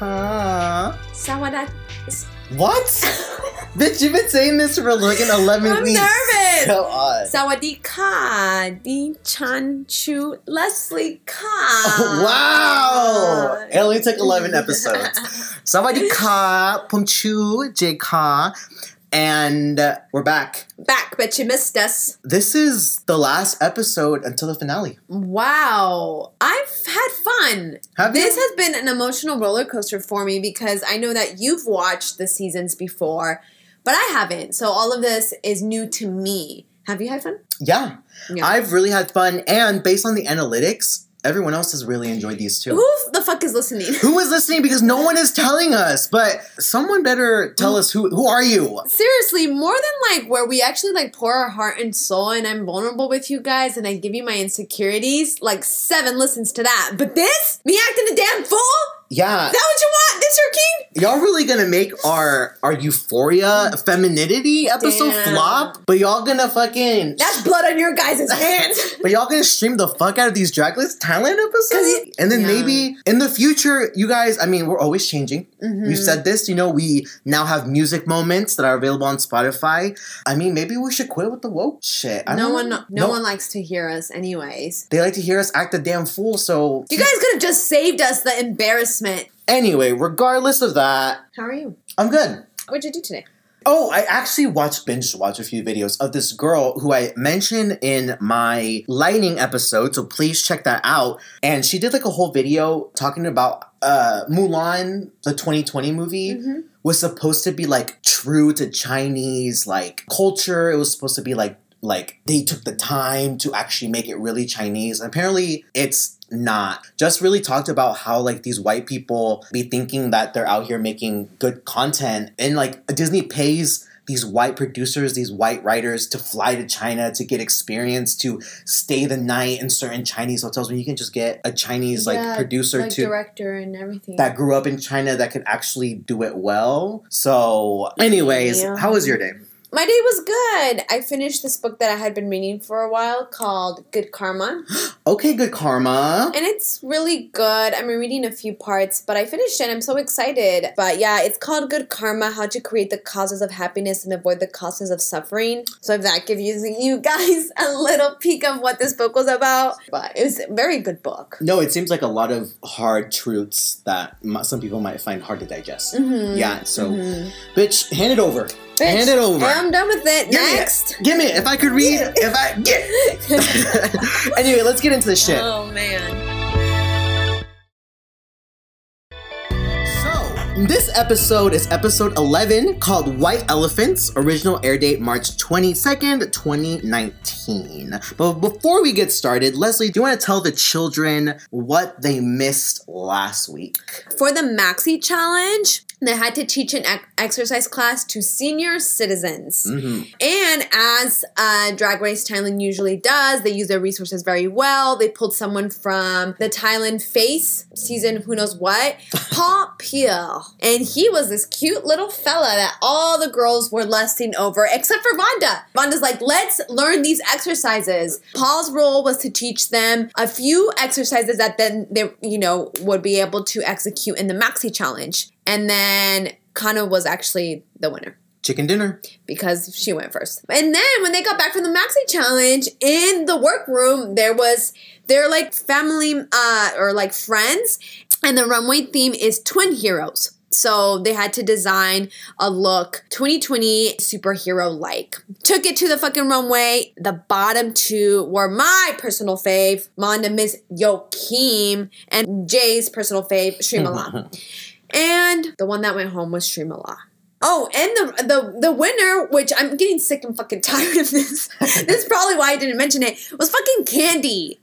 Uh-huh. Sawadak. What? Bitch, you've been saying this for like an 11 I'm weeks. nervous. Go on. Sawadika. Di Chan Chu Lesly Ka. Oh, wow! It only took 11 episodes. Sawadika, Pumchu, J-Ka, and uh, we're back. Back, but you missed us. This is the last episode until the finale. Wow. I've had fun. Have you? This has been an emotional roller coaster for me because I know that you've watched the seasons before, but I haven't. So all of this is new to me. Have you had fun? Yeah. Yeah. I've really had fun, and based on the analytics, everyone else has really enjoyed these too. Who the fuck is listening? Who is listening? Because no one is telling us. But someone better tell us who. Who are you? Seriously, more than like where we actually like pour our heart and soul and I'm vulnerable with you guys and I give you my insecurities, like seven listens to that. But this? Me acting a damn fool? Yeah, Is that what you want? This your king? y'all really gonna make our our euphoria femininity episode Damn. flop? But y'all gonna fucking. That's blood on your guys' hands. But y'all gonna stream the fuck out of these Drag Race Thailand episodes, and then Yeah. maybe in the future, you guys. I mean, we're always changing. Mm-hmm. We've said this. You know, we now have music moments that are available on Spotify. I mean, maybe we should quit with the woke shit. I no don't one know. no, one likes to hear us anyways. They like to hear us act a damn fool. So You guys could have just saved us the embarrassment. Anyway, regardless of that, How are you? I'm good. What'd you do today? Oh, I actually watched binge watch a few videos of this girl who I mentioned in my lightning episode, so please check that out. And she did like a whole video talking about uh Mulan, the 2020 movie. Mm-hmm. Was supposed to be like true to Chinese like culture. It was supposed to be like like they took the time to actually make it really Chinese. Apparently it's not. Just really talked about how like these white people be thinking that they're out here making good content and like Disney pays these white producers, these white writers to fly to China to get experience, to stay the night in certain Chinese hotels when you can just get a Chinese like Yeah, producer like to director and everything. that grew up in China that could actually do it well. So, anyways, Yeah. how was your day? My day was good. I finished this book that I had been reading for a while called Good Karma. Okay, good karma. And it's really good. I'm reading a few parts, but I finished it. I'm so excited. But yeah, it's called Good Karma How to Create the Causes of Happiness and Avoid the Causes of Suffering. So if that gives you, you guys a little peek of what this book was about. But it was a very good book. No, it seems like a lot of hard truths that some people might find hard to digest. Mhm. Yeah, so, Mhm. bitch, hand it over. Bitch, hand it over. I'm done with it. Give me it. Next. Give me it. If I could read, if I get. anyway, let's get into the shit. Oh man. So, this episode is episode 11 called White Elephants, original air date March 22nd, 2019. But before we get started, Lesly, do you want to tell the children what they missed last week? For the Maxi Challenge, they had to teach an exercise class to senior citizens. hmm And as uh, Drag Race Thailand usually does, they use their resources very well. They pulled someone from the Thailand Face season, who knows what, Paul Peel. And he was this cute little fella that all the girls were lusting over, except for Vonda. Vonda's like, let's learn these exercises. Paul's role was to teach them a few exercises that then they, you know, would be able to execute in the Maxi Challenge. And then Kana was actually the winner Chicken dinner. because she went first. And then when they got back from the Maxi Challenge in the workroom, there was they're like family uh or like friends, and the runway theme is twin heroes. So they had to design a look 2020 superhero like. Took it to the fucking runway. The bottom two were my personal fave, Vanda Miss Joaquim, and Jay's personal fave, Srimala. And the one that went home was Srimala. Oh, and the the the winner, which I'm getting sick and fucking tired of this. this is probably why I didn't mention it. Was fucking Kandy.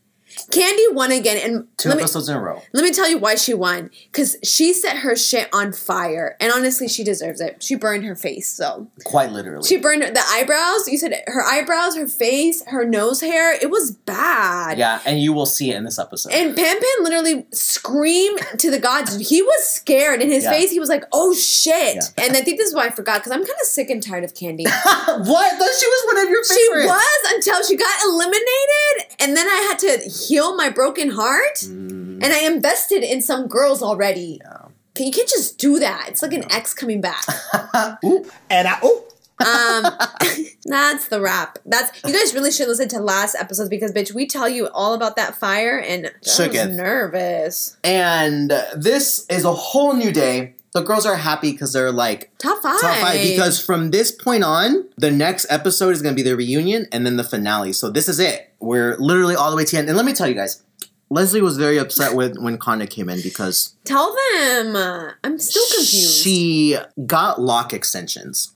Kandy won again, and Two let me, episodes in a row. let me tell you why she won. Because she set her shit on fire, and honestly, she deserves it. She burned her face, so Quite literally. she burned the eyebrows. You said her eyebrows, her face, her nose hair. It was bad. yeah, and you will see it in this episode. And Pan Pan literally screamed to the gods. He was scared. In his Yeah. face, he was like, "Oh shit!" Yeah. And I think this is why I forgot because I'm kind of sick and tired of Kandy. what? She was one of your favorites. she was until she got eliminated, and then I had to heal my broken heart. Mm. And I invested in some girls already. Yeah. You can't just do that. It's like an ex coming back. Ooh, and I oh Um, that's the wrap. That's you guys really should listen to last episodes because bitch, we tell you all about that fire and I was Shooketh. nervous. and this is a whole new day. The girls are happy because they're like Top five. top five because from this point on, the next episode is going to be the reunion and then the finale. So this is it. We're literally all the way to the end. And let me tell you guys, Lesly was very upset with when Kana came in because tell them. I'm still confused. she got lock extensions,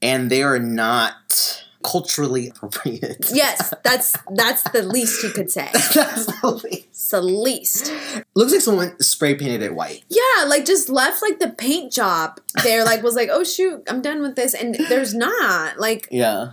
and they are not culturally appropriate. yes, that's that's the least you could say. That's the least. It's the least. Looks like someone spray painted it white. Yeah, like just left like the paint job there. Like was like, oh shoot, I'm done with this, and there's not. Like Yeah.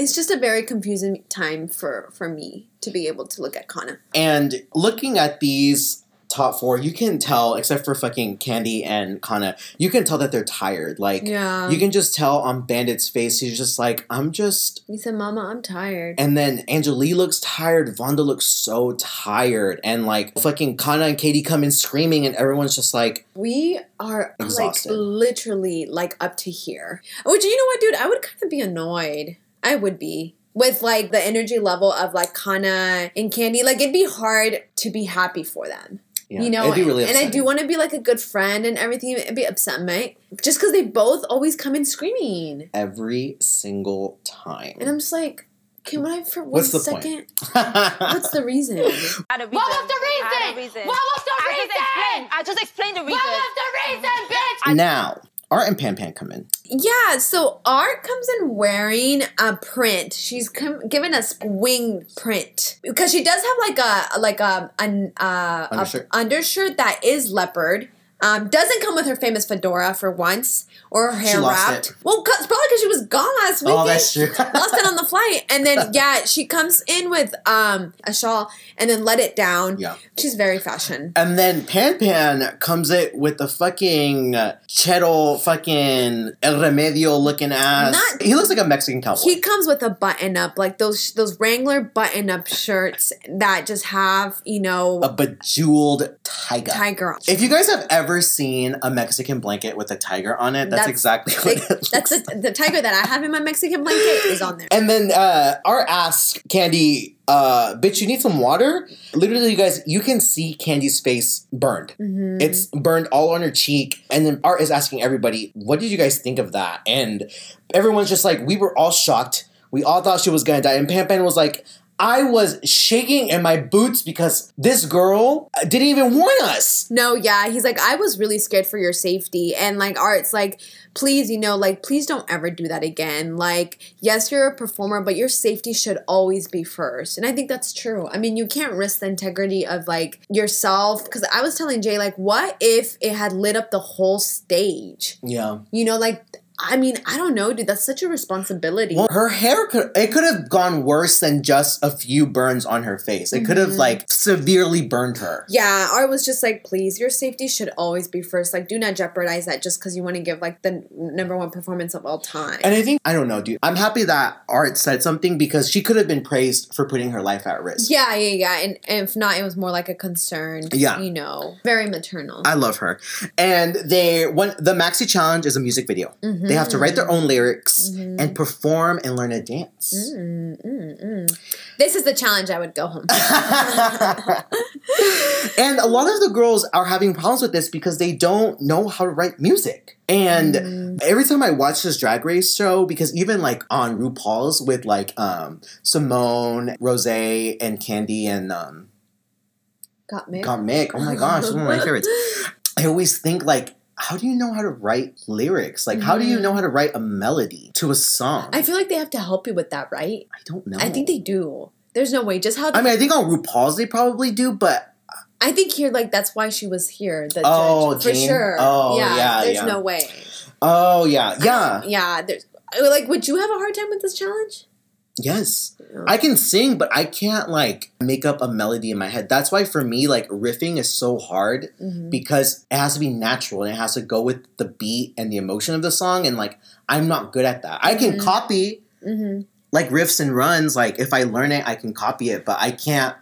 It's just a very confusing time for for me to be able to look at Kana. And looking at these top four, you can tell, except for fucking Kandy and Kana, you can tell that they're tired. Like, Yeah. you can just tell on Bandit's face, he's just like, I'm just. He said, "Mama, I'm tired." And then Angelique looks tired. Vonda looks so tired. And like, fucking Kana and Katie come in screaming, and everyone's just like, We are Exhausted. like literally like up to here. Which you know what, dude? I would kind of be annoyed. I would be with like the energy level of like Kana and Kandy. Like it'd be hard to be happy for them. yeah, you know, it'd be really and I do want to be like a good friend and everything. It'd be upset, mate, just because they both always come in screaming, every single time. and I'm just like, can I for one What's the point? second? What's the reason? Reason. What was the I had a reason? What was the I just reason? explained. I just explained the reason. What was the reason, bitch? now, Art and Pan Pan come in. Yeah, so Art comes in wearing a print. She's com- given us wing print because she does have like a like a an uh, Undershirt. a undershirt that is leopard. Um, doesn't come with her famous fedora for once or her hair wrapped. it. Well, 'cause- probably because she was gone last weekend. Oh, that's true. lost it on the flight, and then yeah, she comes in with um a shawl and then let it down. Yeah. she's very fashion. And then Pan Pan comes in with the fucking uh, fucking El Remedio looking ass. Not- he looks like a Mexican cowboy. He comes with a button up, like those those Wrangler button up shirts that just have you know a bejeweled tiger. tiger. If you guys have ever seen a Mexican blanket with a tiger on it, that's, That's- exactly what Like, looks that's the, the tiger that I have in my Mexican blanket is on there. And then uh Art asks Kandy, uh, bitch, you need some water? Literally, you guys, you can see Kandy's face burned. Mhm. It's burned all on her cheek. And then Art is asking everybody, what did you guys think of that? And everyone's just like, we were all shocked. We all thought she was gonna die. And Pan Pan was like, I was shaking in my boots because this girl uh, didn't even warn us. No, yeah, he's like, I was really scared for your safety, and like Art's like, please, you know, like please don't ever do that again. Like, yes, you're a performer, but your safety should always be first, and I think that's true. I mean, you can't risk the integrity of like yourself because I was telling Jay, like, what if it had lit up the whole stage? Yeah. You know, like. I mean, I don't know, dude. That's such a responsibility. Well, her hair could it could have gone worse than just a few burns on her face. It could have Mhm. like severely burned her. Yeah, Art was just like, please, your safety should always be first. Like, do not jeopardize that just because you want to give like the number one performance of all time. And I think I don't know, dude. I'm happy that Art said something because she could have been praised for putting her life at risk. yeah, yeah, yeah. And, and if not, it was more like a concern. Yeah. You know, very maternal. I love her. And they when the Maxi Challenge is a music video. Mhm. They have to write their own lyrics Mhm. and perform and learn a dance. Mm, mm, mm. This is the challenge I would go home. and a lot of the girls are having problems with this because they don't know how to write music. And Mm. every time I watch this drag race show, because even like on RuPaul's with like um Symone, Rose, and Kandy and um Got me. Gottmik. Oh my gosh, one of my favorites. I always think like, how do you know how to write lyrics? Like, how do you know how to mm. write a melody to a song? I feel like they have to help you with that, right? I don't know. I think they do. There's no way. Just how I mean, I think on RuPaul's they probably do, but I think here, like that's why she was here. The Oh, judge, for sure. Oh, yeah, There's yeah. no way. oh yeah, yeah, Yeah. There's like, would you have a hard time with this challenge? Yes. I can sing, but I can't like make up a melody in my head. That's why for me, like riffing is so hard Mhm. because it has to be natural and it has to go with the beat and the emotion of the song. And like, I'm not good at that. I can Mhm. copy Mm-hmm. like riffs and runs. Like, if I learn it, I can copy it, but I can't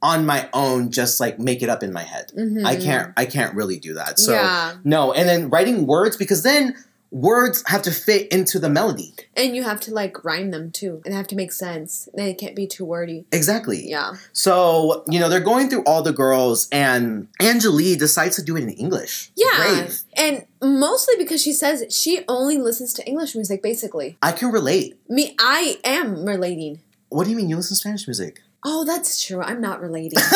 on my own just like make it up in my head. I can't I can't really do that. So Yeah. no, and then writing words because then words have to fit into the melody. And you have to like rhyme them too, and they have to make sense. They can't be too wordy. Exactly. Yeah. So, you know, they're going through all the girls and Angelique decides to do it in English. Yeah. Brave. And mostly because she says she only listens to English music, basically. I can relate. Me, I am relating. What do you mean you listen to Spanish music? Oh, that's true. I'm not relating.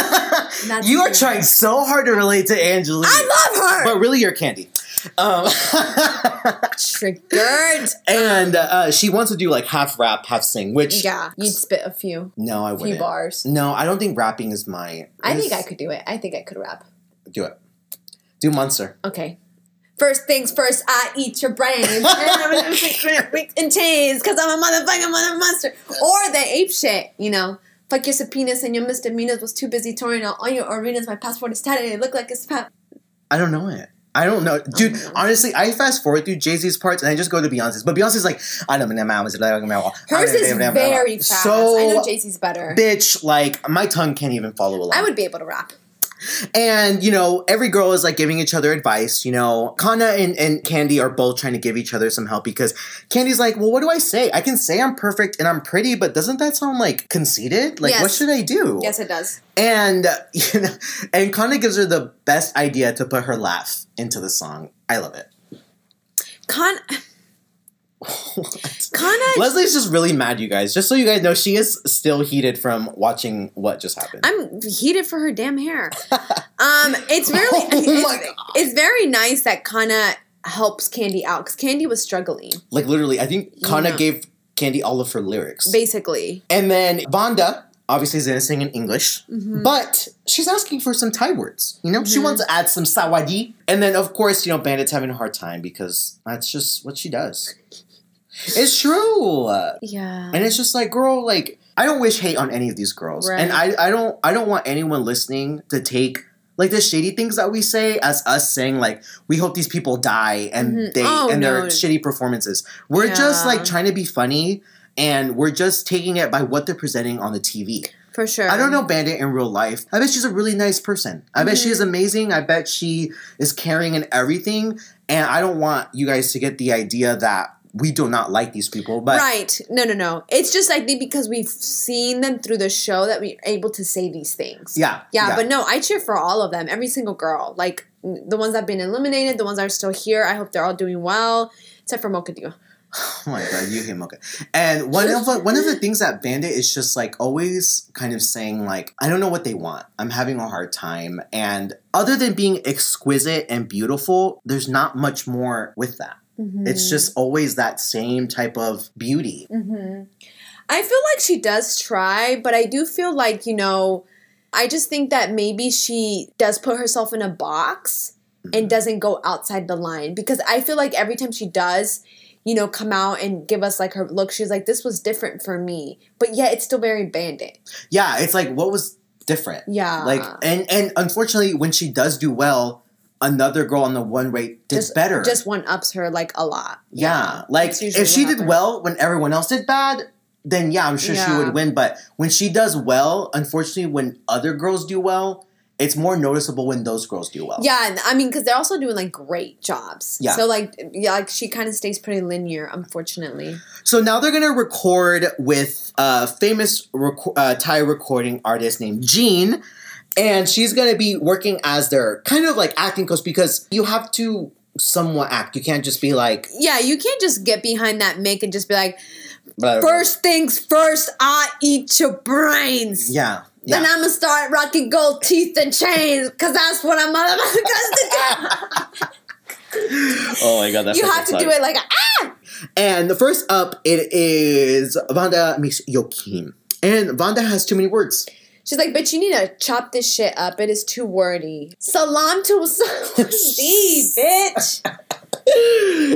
You are true. trying so hard to relate to Angelique. I love her. but really you're candy. Um, Triggered. and uh, she wants to do like half rap, half sing, which Yeah, you'd spit a few, no, I wouldn't. Few bars. No, I don't think rapping is my. I think I could do it. I think I could rap. do it. Do monster. Okay. First things first, I eat your brains. and I'm gonna fix it in chains because I'm a motherfucking mother monster. Or the ape shit, you know. Fuck your subpoenas and your misdemeanors was too busy touring out all your arenas. My passport is tatted. It looked like it's pat. I don't know it. I don't know, dude. Honestly, I fast forward through Jay Z's parts and I just go to Beyonce's. But Beyonce's like, I don't know, Hers is very fast. So, I know Jay Z's better. bitch, like my tongue can't even follow along. I would be able to rap. And, you know, every girl is like giving each other advice. You know, Kana and, and Kandy are both trying to give each other some help because Kandy's like, well, what do I say? I can say I'm perfect and I'm pretty, but doesn't that sound like conceited? Like, what should I do? Yes, it does. And, you know, and Kana gives her the best idea to put her laugh into the song. I love it. Con. Kana. Lesly's just really mad, you guys. Just so you guys know, she is still heated from watching what just happened. I'm heated for her damn hair. um, it's really, Oh my it's, God. it's very nice that Kana helps Kandy out because Kandy was struggling, like, literally, I think Kana Yeah. gave Kandy all of her lyrics. basically. And then Vonda obviously is to sing in English, Mm-hmm. but she's asking for some Thai words. You know, she wants to add some sawadi. And then, of course, you know, Bandit's having a hard time because that's just what she does. It's true. Yeah. And it's just like, girl, like, I don't wish hate on any of these girls. Right. And I, I don't I don't want anyone listening to take like the shady things that we say as us saying like we hope these people die and they Oh, and their shitty performances. We're just like trying to be funny and we're just taking it by what they're presenting on the TV. for sure. I don't know Bandit in real life. I bet she's a really nice person. I bet Mm-hmm. she is amazing. I bet she is caring and everything. And I don't want you guys to get the idea that we do not like these people. But Right. No, no, no. It's just, I think, because we've seen them through the show that we're able to say these things. yeah, Yeah, but no, I cheer for all of them, every single girl. Like the ones that have been eliminated, the ones that are still here. I hope they're all doing well, except for Mocha Diva. Oh my god, you hate Mocha. And one of the, one of the things that Bandit is just like always kind of saying like, I don't know what they want. I'm having a hard time. And other than being exquisite and beautiful, there's not much more with that. It's mm-hmm. just always that same type of beauty. Mm-hmm. I feel like she does try, but I do feel like, you know, I just think that maybe she does put herself in a box and mm-hmm. doesn't go outside the line because I feel like every time she does, you know, come out and give us like her look, she's like, this was different for me. But yet it's still very bandit. Yeah, it's like what was different. Yeah. Like and and unfortunately when she does do well, another girl on the one rate did just better. Just one ups her like a lot. Yeah, like if she did well when everyone else did bad, then yeah, I'm sure she would win. But when she does well, unfortunately, when other girls do well, it's more noticeable when those girls do well. Yeah, I mean, because they're also doing like great jobs. Yeah. So like, yeah, like she kind of stays pretty linear, unfortunately. So now they're gonna record with a famous rec- uh, Thai recording artist named Jean, and she's gonna be working as their kind of like acting coach because you have to somewhat act. You can't just be like Yeah, you can't just get behind that mic and just be like, blah, first things first, I eat your brains. Yeah. Yeah. Then I'm gonna start rocking gold teeth and chains, cause that's what I'm motherfuckers to oh my god, do. that's You have to song. do it like a, ah. And the first up, it is Vanda Miss Joaquim. And Vanda has too many words. She's like, bitch, you need to chop this shit up. It is too wordy. Salam to Saudi, bitch.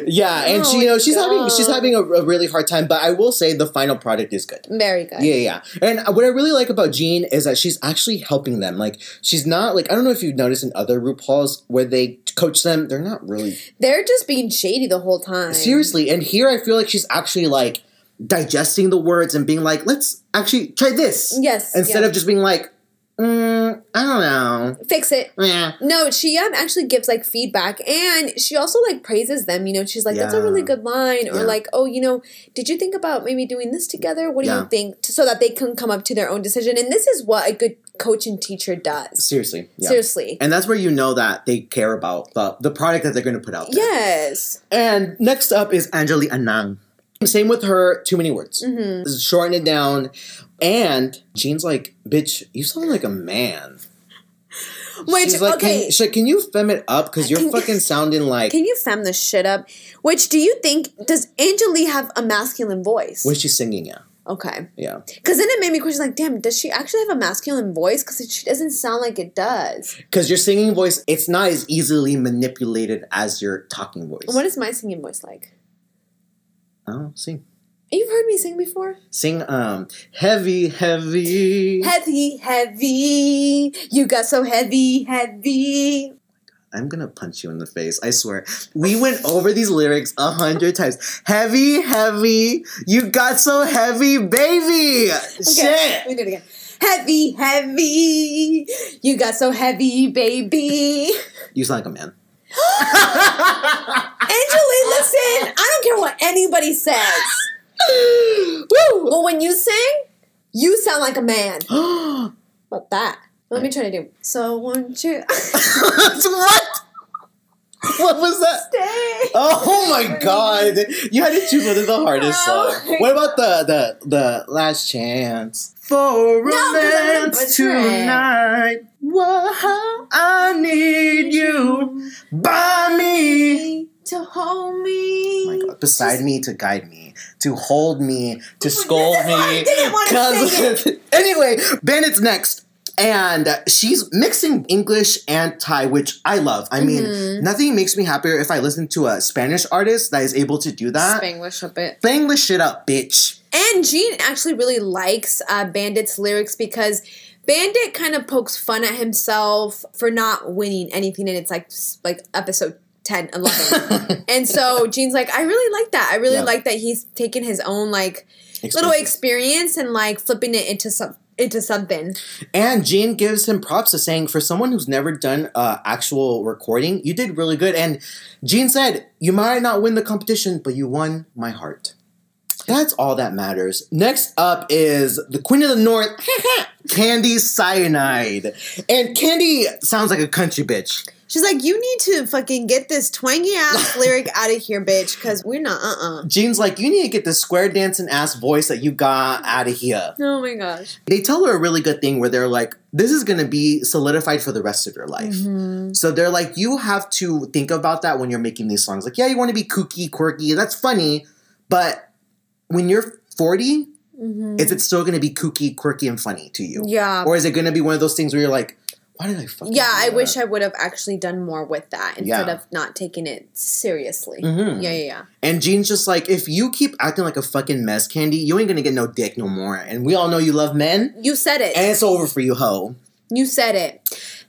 Yeah, and Oh she, you oh know, she's having she's having a, a really hard time. But I will say the final product is good. Very good. Yeah, yeah. And what I really like about Jean is that she's actually helping them. Like she's not like I don't know if you've noticed in other RuPauls where they coach them, they're not really They're just being shady the whole time. seriously. And here I feel like she's actually like digesting the words and being like, let's actually try this. Yes, Instead yes. of just being like, Mm, I don't know. Fix it. Yeah. No, she um actually gives like feedback and she also like praises them. You know, she's like, that's a really good line. Or Yeah. like, oh, you know, did you think about maybe doing this together? What do Yeah. you think? So that they can come up to their own decision. And this is what a good coach and teacher does. Seriously. Yeah. Seriously. And that's where you know that they care about the, the product that they're going to put out there. Yes. And next up is Angele Anang. Same with her, too many words. Mm-hmm. Shorten it down. And Jean's like, bitch, you sound like a man. Which She's like, okay. can, she's like, can you fem it up? Because you're Can- fucking sounding like. Can you fem this shit up? Which do you think does Angelique have a masculine voice? when she's singing, yeah. okay. Yeah. Because then it made me question, like, damn, does she actually have a masculine voice? Because she doesn't sound like it does. Because your singing voice, it's not as easily manipulated as your talking voice. What is my singing voice like? Oh, sing. You've heard me sing before. Sing, um, heavy, heavy. Heavy, heavy. You got so heavy, heavy. I'm gonna punch you in the face. I swear. We went over these lyrics a hundred times. Heavy, heavy. You got so heavy, baby. Okay, Shit. we do it again. Heavy, heavy. You got so heavy, baby. You sound like a man. Angelique, listen. I don't care what anybody says. Woo! But when you sing, you sound like a man. What that? Let me try to do. So won't you what? What was that? stay? Oh my god! You had to choose one of the hardest Oh songs. What about the the the last chance for I'm romance tonight? Whoa, I need you by me. To hold me. Oh my God. Beside me to guide me, to hold me, to scold This is why I me. 'Cause- anyway, Bandit's next. And she's mixing English and Thai, which I love. I mean, Mm-hmm. nothing makes me happier if I listen to a Spanish artist that is able to do that. Spanglish a bit. Bang this shit up, bitch. And Gene actually really likes uh, Bandit's lyrics because Bandit kind of pokes fun at himself for not winning anything, and it's like like episode 10, 11. and so Gene's like, I really like that. I really Yeah. like that he's taking his own like little Experience. experience and like flipping it into some into something. And Gene gives him props to saying, for someone who's never done uh, actual recording, you did really good. And Gene said, you might not win the competition, but you won my heart. That's all that matters. Next up is the Queen of the North, Kandy Zyanide. And Kandy sounds like a country bitch. She's like, you need to fucking get this twangy ass lyric out of here, bitch, because we're not. uh-uh jeans like, you need to get the square dancing ass voice that you got out of here. Oh my gosh. they tell her a really good thing where they're like, this is going to be solidified for the rest of your life. Mm-hmm. So they're like, you have to think about that when you're making these songs. Like, yeah, you want to be kooky, quirky, that's funny, but when you're 40, is it still going to be kooky, quirky, and funny to you? Yeah. Or is it going to be one of those things where you're like, why did I fucking Yeah, I wish? I would have actually done more with that instead Yeah. of not taking it seriously. Mhm. Yeah, yeah, yeah. And Gene's just like, if you keep acting like a fucking mess, Kandy, you ain't going to get no dick no more. And we all know you love men, You said it. and it's over for you, hoe. you said it.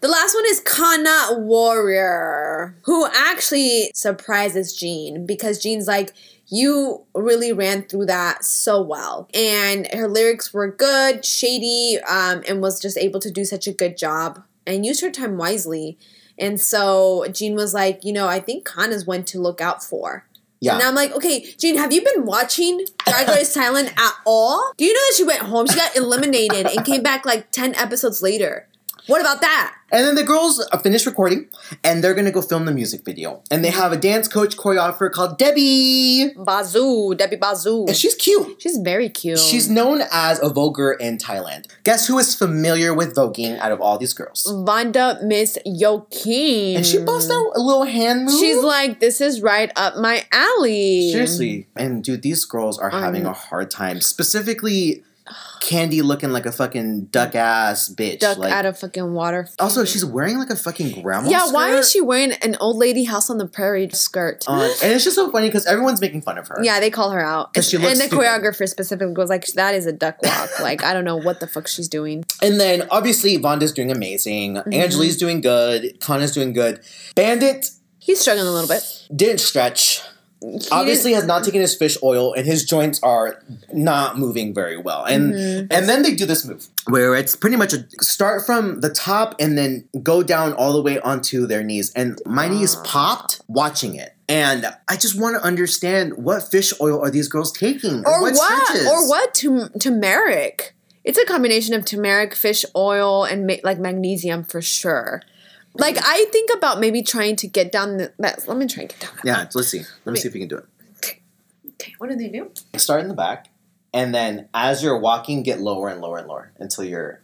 The last one is Kana Warrior, who actually surprises Jean because Jean's like, you really ran through that so well. And her lyrics were good, shady, um, and was just able to do such a good job and used her time wisely. And so Jean was like, you know, I think Kana's one to look out for. Yeah. And I'm like, okay, Jean, have you been watching Drag Race Thailand at all? Do you know that she went home, she got eliminated, and came back like 10 episodes later? What about that? And then the girls uh, finish recording, and they're gonna go film the music video. And they have a dance coach choreographer called Debbie, Bazoo, Debbie Bazoo. and she's cute. She's very cute. She's known as a voguer in Thailand. Guess who is familiar with voguing out of all these girls? Vanda Miss Joaquim. And she busts out a little hand move. She's like, this is right up my alley. seriously, and dude, these girls are having a hard time. Specifically, Kandy looking like a fucking duck ass bitch. Duck like, out of fucking water. also, she's wearing like a fucking grandma. yeah, why is she wearing an old lady house on the prairie skirt? on- and it's just so funny because everyone's making fun of her. Yeah, they call her out. 'Cause she looks and the choreographer specifically goes like, "That is a duck walk." like, I don't know what the fuck she's doing. And then obviously Vonda's doing amazing. Mm-hmm. Angelique's doing good. Kana's doing good. Bandit He's struggling a little bit. didn't stretch. Obviously has not taken his fish oil and his joints are not moving very well and Mm-hmm. and then they do this move where it's pretty much a start from the top and then go down all the way onto their knees and my knees popped watching it and i just want to understand what fish oil are these girls taking or what? Or what? Tum- turmeric. It's a combination of turmeric, fish oil, and ma- like magnesium for sure. Like I think about maybe trying to get down the. That, let me try and get down. That. yeah let's see let me see if we can do it Okay, what do they do? start in the back and then as you're walking get lower and lower and lower until you're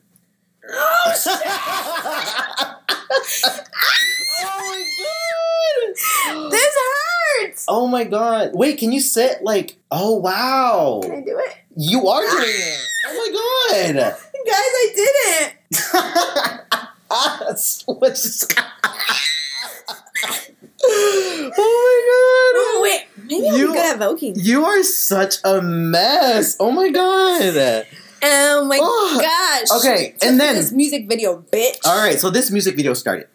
Oh shit! oh my god this hurts. Oh my god. Wait, can you sit like oh wow. Can I do it, You are doing it. Oh my god. guys? I did it. Oh Oh wait, maybe I'll You- good at voguing. You are such a mess. Oh my god. Oh my Oh, gosh. okay, Just and then- this music video, bitch. All right, so this music video started.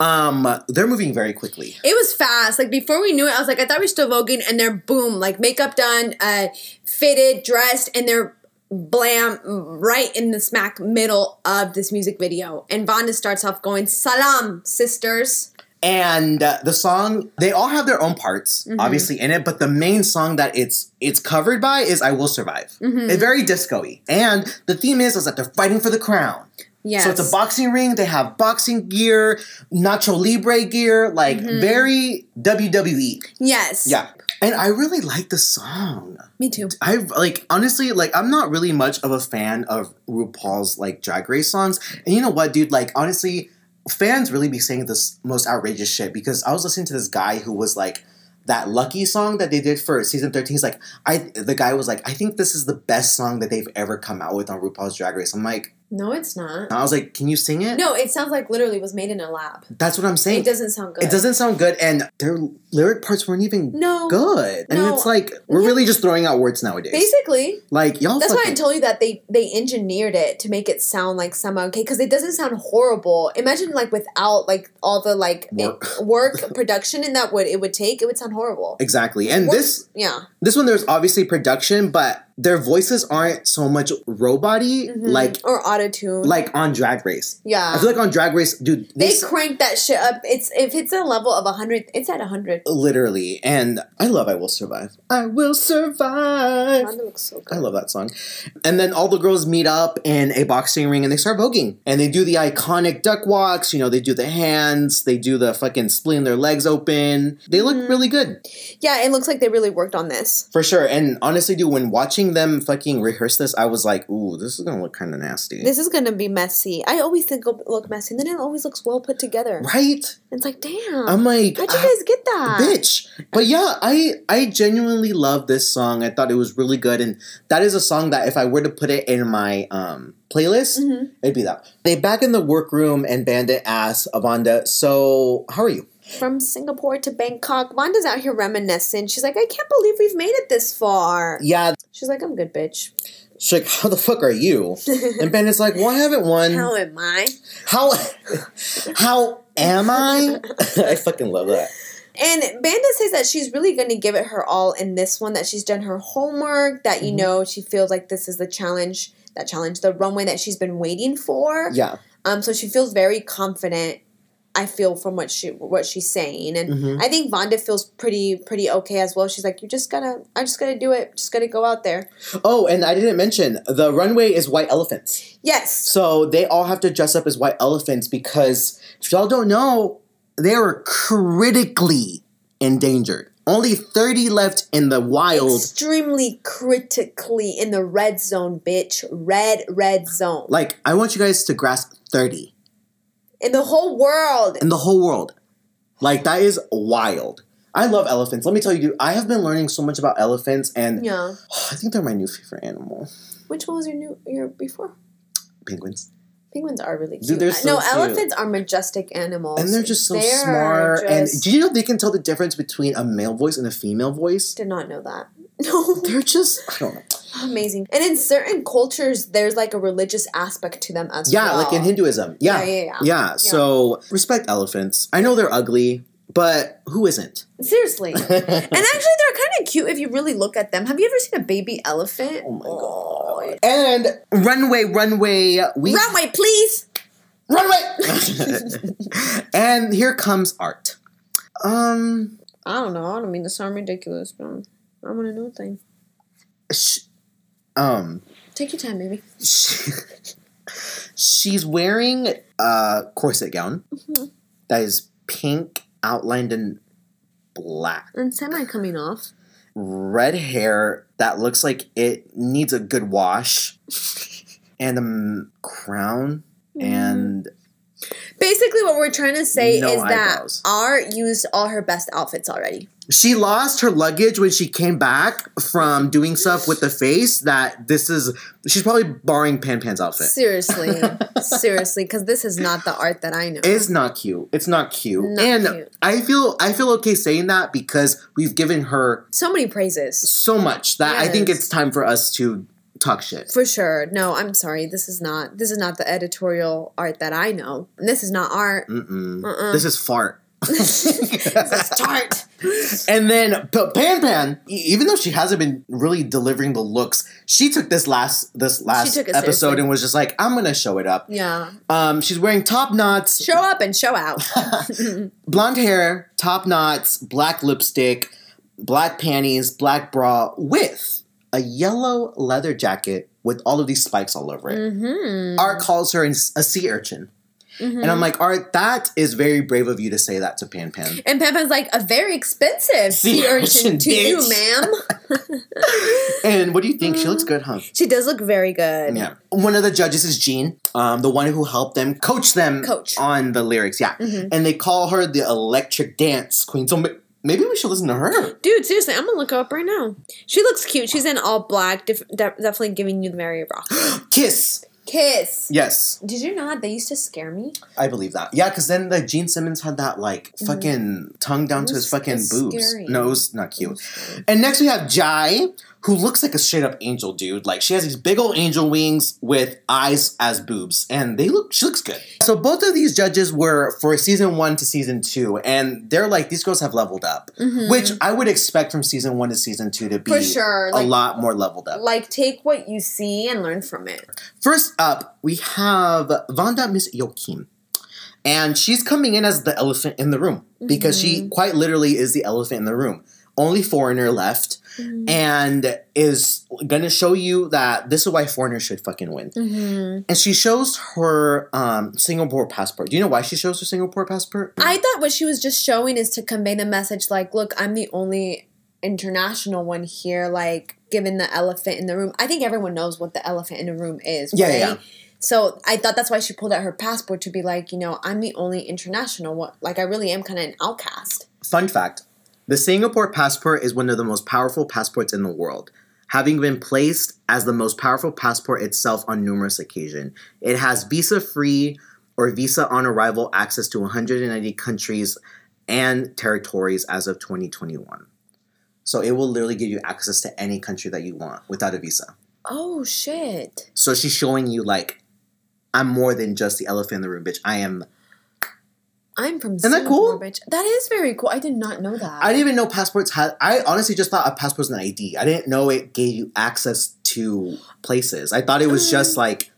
Um they're moving very quickly. It was fast. Like before we knew it, I was like, I thought we were still voguing, and they're boom, like makeup done, uh, fitted, dressed, and they're blam right in the smack middle of this music video. And Vonda starts off going, "Salam, sisters." and uh, the song they all have their own parts Mm-hmm. obviously in it but the main song that it's it's covered by is i will survive Mm-hmm. it's very disco-y and the theme is is that they're fighting for the crown Yes. so it's a boxing ring they have boxing gear nacho libre gear like Mm-hmm. very wwe Yes. yeah and i really like the song Me too. I like honestly like I'm not really much of a fan of RuPaul's like drag race songs. And you know what, dude? Like honestly, fans really be saying this most outrageous shit because I was listening to this guy who was like that lucky song that they did for season 13 he's like i the guy was like i think this is the best song that they've ever come out with on rupaul's drag race i'm like No, it's not. i was like can you sing it No, it sounds like literally was made in a lab. that's what i'm saying It doesn't sound good. it doesn't sound good and their lyric parts weren't even No. good and No. it's like we're Yeah. really just throwing out words nowadays Basically, like y'all That's why I told you that they they engineered it to make it sound like somehow okay because it doesn't sound horrible. Imagine like without like all the like Work. it- work production and that would it would take it would sound horrible. exactly and What- this Yeah, This one, there's obviously production, but their voices aren't so much robot-y like or auto tune. like on Drag Race. Mm-hmm. yeah, I feel like on Drag Race, dude, they this crank that shit up. It's if it's a level of hundred, it's at hundred. Literally, and I love "I Will Survive." I will survive. Looks so I love that song. And then all the girls meet up in a boxing ring and they start voguing. And they do the iconic duck walks. You know, they do the hands. They do the fucking splitting their legs open. They look Mm-hmm. really good. Yeah, it looks like they really worked on this. For sure. And honestly, dude, when watching them fucking rehearse this, I was like, ooh, this is going to look kind of nasty. This is gonna be messy. I always think it'll look messy, and then it always looks well put together. right? It's like, damn, I'm like, how'd you ah, guys get that? Bitch. But yeah, I I genuinely love this song. I thought it was really good, and that is a song that if I were to put it in my um playlist, Mhm. it'd be that. They back in the workroom, and Bandit asks Avanda, "So how are you?" from Singapore to Bangkok. Wanda's out here reminiscing. She's like, I can't believe we've made it this far. Yeah, She's like, I'm good, bitch. she's like, "How the fuck are you?" And Bandit's like, "Well, I haven't won. How am I? How how am I?" I fucking love that. And Banda says that she's really going to give it her all in this one, that she's done her homework, that, you Mm-hmm. know, she feels like this is the challenge, that challenge, the runway that she's been waiting for. Yeah. Um, so she feels very confident. I feel from what she what she's saying, and Mhm. I think Vonda feels pretty pretty okay as well. She's like, "You just gotta, I just gotta do it. Just gotta go out there." Oh, and I didn't mention the runway is white elephants. Yes, So they all have to dress up as white elephants because if y'all don't know, they are critically endangered. Only 30 left in the wild. extremely critically in the red zone, bitch. Red, red zone. Like, I want you guys to grasp 30 In the whole world. in the whole world. Like, that is wild. I love elephants. Let me tell you, dude, I have been learning so much about elephants, and Yeah. I think they're my new favorite animal. Which one was your new your before? Penguins. Penguins are really cute. Dude, so no, cute. elephants are majestic animals. And they're just so They're smart. And do you know they can tell the difference between a male voice and a female voice? did not know that. No. They're just, I don't know. Amazing. And in certain cultures, there's like a religious aspect to them as Yeah, well. Yeah, like in Hinduism. Yeah. Yeah, yeah, yeah. Yeah. So respect elephants. I know they're ugly, but who isn't? Seriously. and actually, they're kind of cute if you really look at them. Have you ever seen a baby elephant? Oh my god! And runway, runway, we Runway, please. runway. and here comes art. Um, I don't know. I don't mean to sound ridiculous, but I'm, I want to know things. sh- um, Take your time, baby. sh- she's wearing a corset gown that is pink, outlined in black. And semi coming off. red hair that looks like it needs a good wash, and a m- crown, and mm. Basically, what we're trying to say No is that eyebrows. Art used all her best outfits already. she lost her luggage when she came back from doing stuff with the face. That this is she's probably borrowing Pan Pan's outfit. Seriously. Seriously, because this is not the art that I know. It's not cute. It's not cute, Not and cute. I feel I feel okay saying that because we've given her so many praises. so much that I think it's time for us to talk shit. For sure. No, I'm sorry. This is not this is not the editorial art that I know. This is not art. Mm-mm. Uh-uh. This is fart. Start. And then P- Pan Pan, even though she hasn't been really delivering the looks, she took this last this last episode seriously. and was just like, I'm gonna show it up. Yeah. Um, she's wearing top knots, Show up and show out. blonde hair, top knots, black lipstick, black panties, black bra with a yellow leather jacket with all of these spikes all over it. mm-hmm. Art calls her a sea urchin. And I'm like, Art, that is very brave of you to say that to Pan Pan. And Peppa's like a very expensive sea urchin to you, ma'am. And what do you think? She looks good, huh? She does look very good. Yeah. One of the judges is Jean, um, the one who helped them coach them Coach. on the lyrics. Yeah. Mhm. And they call her the electric dance queen. So maybe we should listen to her. Dude, seriously, I'm gonna look her up right now. She looks cute. She's in all black, def- de- definitely giving you the Mary Rock. Kiss. Kiss. Yes. Did you know that they used to scare me? I believe that. Yeah, because then like Gene Simmons had that like fucking tongue down to Mm. His fucking boobs. scary. No, it was not cute. And next we have Jai, who looks like a straight up angel dude. Like she has these big old angel wings with eyes as boobs, and they look. She looks good. So both of these judges were for season one to season two, and they're like these girls have leveled up, which I would expect from season one to season two to be Mm-hmm. For sure, a like- lot more leveled up. Like, take what you see and learn from it. First up, we have Vanda Miss Joaquim. And she's coming in as the elephant in the room because she quite literally is the elephant in the room. Only foreigner left and is gonna show you that this is why foreigners should fucking win. Mm-hmm. And she shows her um, Singapore passport. Do you know why she shows her Singapore passport? I thought what she was just showing is to convey the message like, look, I'm the only international one here, like, given the elephant in the room. I think everyone knows what the elephant in the room is, Yeah, right? yeah, yeah. So I thought that's why she pulled out her passport to be like, you know, I'm the only international one. Like, I really am kind of an outcast. Fun fact the Singapore passport is one of the most powerful passports in the world, having been placed as the most powerful passport itself on numerous occasions. It has visa free or visa on arrival access to 190 countries and territories as of 2021. So it will literally give you access to any country that you want without a visa. Oh, shit. So she's showing you, like, I'm more than just the elephant in the room, bitch. I am. I'm from Isn't that cool? bitch. That is very cool. I did not know that. I didn't even know passports had. I honestly just thought a passport was an ID. I didn't know it gave you access to places. I thought it was just like,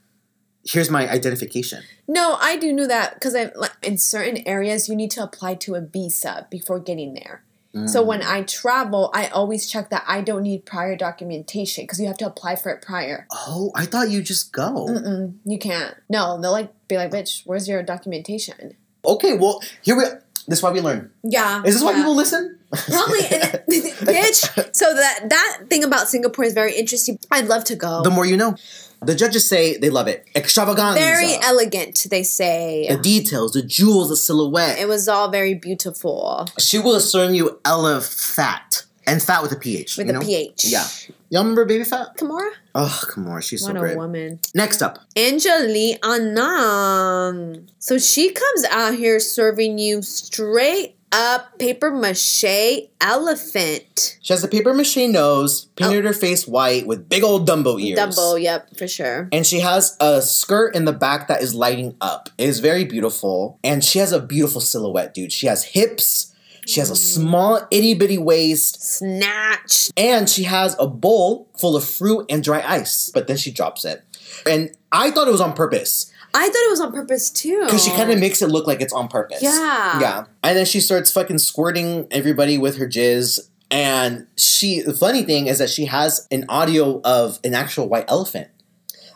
here's my identification. No, I do know that because I'm like in certain areas you need to apply to a visa before getting there. So when Mm. I travel, I always check that I don't need prior documentation because you have to apply for it prior. Oh, I thought you just go. Mm-mm, you can't. No, they'll like be like, "Bitch, where's your documentation?" Okay, well here we. This is why we learn. Yeah, Is this why yeah. people listen? Probably, and, bitch. So that that thing about Singapore is very interesting. I'd love to go. the more you know. The judges say they love it. Extravaganza. very elegant, they say. the details, the jewels, the silhouette. It was all very beautiful she will assume you Ella fat and fat with a ph. with a know? pH. Yeah. Y'all remember Baby Fat? Kimura, Oh, on, she's so great. what a woman. Next up, Angele Anang. So she comes out here serving you straight up paper mache elephant. She has a paper mache nose, painted oh. her face white with big old Dumbo ears. Dumbo, yep, for sure. And she has a skirt in the back that is lighting up. It is very beautiful. And she has a beautiful silhouette, dude. She has hips. She has a small itty bitty waist, Snatch. and she has a bowl full of fruit and dry ice. But then she drops it. And I thought it was on purpose I thought it was on purpose too. because she kind of makes it look like it's on purpose. Yeah. Yeah. And then she starts fucking squirting everybody with her jizz. And she, the funny thing is that she has an audio of an actual white elephant.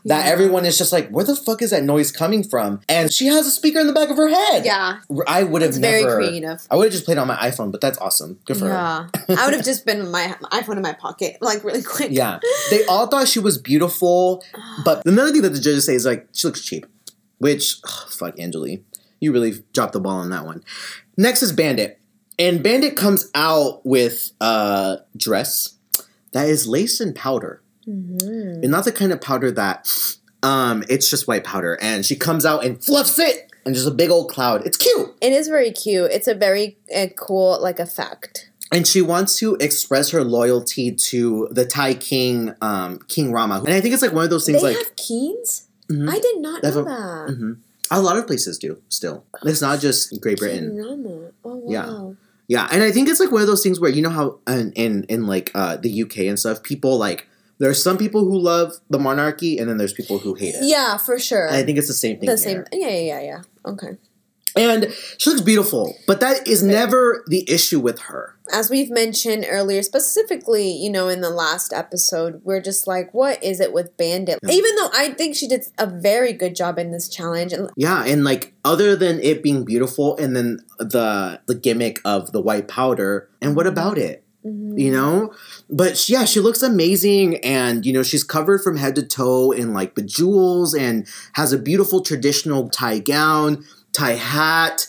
That Yeah. everyone is just like, where the fuck is that noise coming from? And she has a speaker in the back of her head. Yeah. I would have It's very never. creative. I would have just played on my iPhone, but that's awesome. Good for her. Yeah. I would have just been my iPhone in my pocket, like really quick. Yeah. They all thought she was beautiful, but another thing that the judges say is like, she looks cheap. Which, ugh, fuck, Angele. You really dropped the ball on that one. Next is Bandit. And Bandit comes out with a dress that is laced in powder. Mm-hmm. And not the kind of powder that, um, it's just white powder. And she comes out and fluffs it! And just a big old cloud. It's cute! It is very cute. It's a very uh, cool like effect. and she wants to express her loyalty to the Thai king, um, King Rama. And I think it's like one of those things they like have keens? Mhm. I did not know a- that. mhm. a lot of places do still. It's not just Great Britain. Rama. Oh wow. Yeah. Yeah, and I think it's like one of those things where you know how in in, in like uh, the UK and stuff, people like there are some people who love the monarchy, and then there's people who hate it. Yeah, for sure. And I think it's the same thing. the here. same. Yeah, yeah, yeah, yeah. Okay. And she looks beautiful, but that is never the issue with her. As we've mentioned earlier, specifically, you know, in the last episode, we're just like, what is it with Bandit? Even though I think she did a very good job in this challenge, Yeah, and like other than it being beautiful, and then the the gimmick of the white powder, and what about it? You mm-hmm. know, but yeah, she looks amazing, and you know she's covered from head to toe in like bejewels, and has a beautiful traditional Thai gown, Thai hat,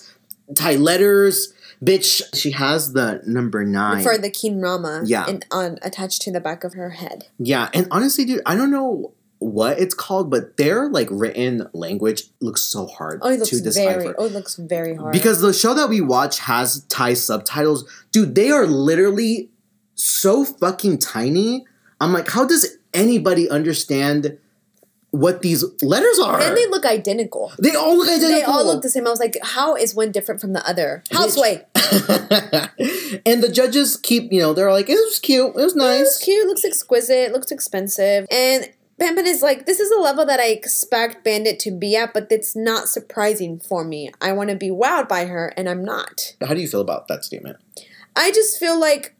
Thai letters. Bitch, she has the number nine. for the King Rama, Yeah. and on attached to the back of her head. yeah, and honestly, dude, I don't know what it's called, but their like written language looks so hard Oh, it looks to decipher. very. Oh, it looks very hard. Because the show that we watch has Thai subtitles. Dude, they are literally so fucking tiny. I'm like, how does anybody understand what these letters are? and they look identical. They all look identical. They all look the same. I was like, how is one different from the other? Houseway. and the judges keep, you know, they're like, it was cute. It was nice. cute. Looks exquisite. Looks expensive. And Bandit is like, this is a level that I expect Bandit to be at, but it's not surprising for me. I want to be wowed by her, and I'm not. How do you feel about that statement? I just feel like,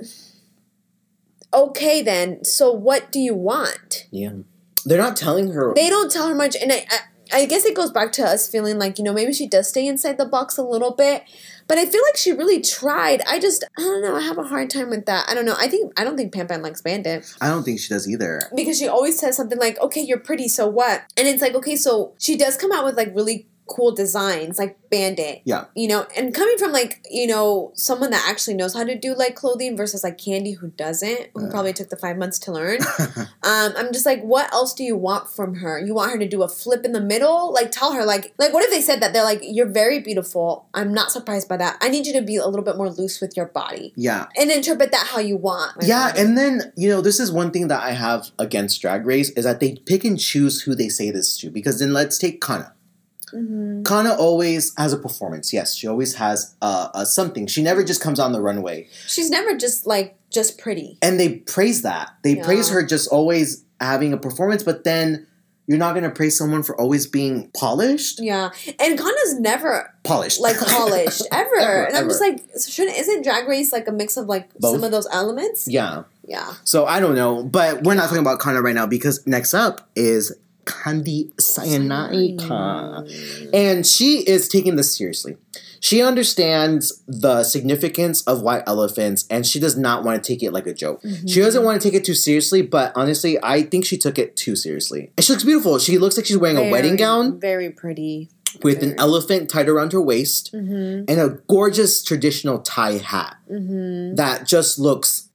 okay, then. So what do you want? Yeah. They're not telling her. They don't tell her much, and I, I, I guess it goes back to us feeling like you know maybe she does stay inside the box a little bit, but I feel like she really tried. I just I don't know. I have a hard time with that. I don't know. I think I don't think Pam Pam likes Bandit I don't think she does either. because she always says something like, "Okay, you're pretty, so what?" And it's like, okay, so she does come out with like really cool designs, like Bandit. Yeah. You know, and coming from like you know someone that actually knows how to do like clothing versus like Kandy who doesn't, who Yeah. probably took the five months to learn. Um, I'm just like, what else do you want from her? You want her to do a flip in the middle? Like, tell her, like, like what if they said that? They're like, you're very beautiful. I'm not surprised by that. I need you to be a little bit more loose with your body Yeah. and interpret that how you want. Yeah, body. and then you know this is one thing that I have against Drag Race is that they pick and choose who they say this to. Because then let's take Kana. Mhm. Kana always has a performance. Yes, she always has uh, a something. She never just comes on the runway, she's never just like just pretty. and they praise that. They Yeah. praise her just always having a performance, but then you're not gonna praise someone for always being polished. Yeah, and Kana's never Polished, like polished ever. Ever, and I'm just like, shouldn't isn't Drag Race like a mix of like Both. some of those elements? yeah. Yeah. So I don't know, but we're not talking about Kana right now because next up is Kandy Zyanide. And she is taking this seriously. She understands the significance of white elephants and she does not want to take it like a joke. She doesn't want to take it too seriously, but honestly, I think she took it too seriously. And she looks beautiful. She looks like she's wearing a wedding gown Very pretty. with an elephant tied around her waist Mm-hmm. and a gorgeous traditional Thai hat Mm-hmm. that just looks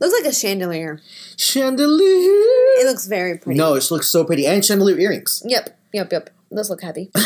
Looks like a chandelier. Chandelier. It looks very pretty. No, it looks so pretty. And chandelier earrings. Yep. Yep. Yep. Those look heavy.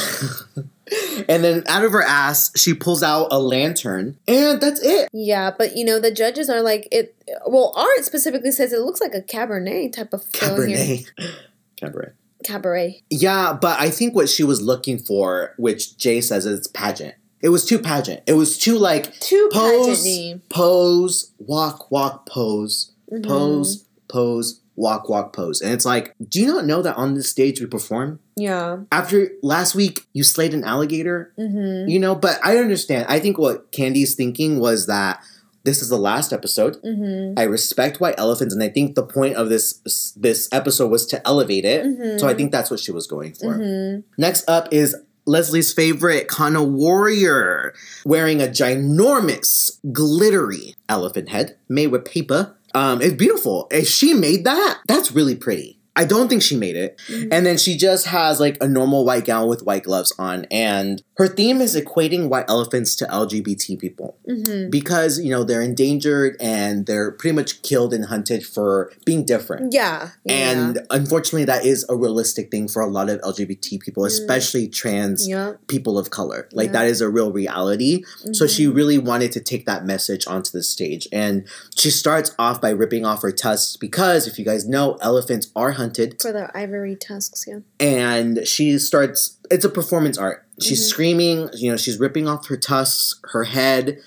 And then out of her ass, she pulls out a lantern. And that's it. yeah, but you know the judges are like it. Well, art specifically says it looks like a cabernet type of. Cabernet. Cabaret. Cabaret. Yeah, but I think what she was looking for, which Jay says is pageant. It was too pageant. It was too like Too pose, pageant-y. pose, walk, walk, pose, Mm-hmm. pose, pose, walk, walk, pose. And it's like, do you not know that on this stage we perform? Yeah. After last week, you slayed an alligator, Mm-hmm. you know. But I understand. I think what Kandy's thinking was that this is the last episode. Mm-hmm. I respect white elephants, and I think the point of this this episode was to elevate it. Mhm. So I think that's what she was going for. Mm-hmm. Next up is Lesly's favorite, Kana Warrior, wearing a ginormous, glittery elephant head made with paper. Um, it's beautiful. If she made that, that's really pretty. I don't think she made it. And then she just has like a normal white gown with white gloves on. And her theme is equating white elephants to LGBT people Mm-hmm. because, you know, they're endangered and they're pretty much killed and hunted for being different. Yeah. And unfortunately, that is a realistic thing for a lot of LGBT people, especially trans yeah. people of color. Like, Yeah. that is a real reality. So, Mhm. she really wanted to take that message onto the stage. And she starts off by ripping off her tusks because, if you guys know, elephants are hunted. For the ivory tusks. Yeah. And she starts, it's a performance art. She's Mhm. screaming, you know, she's ripping off her tusks, her head.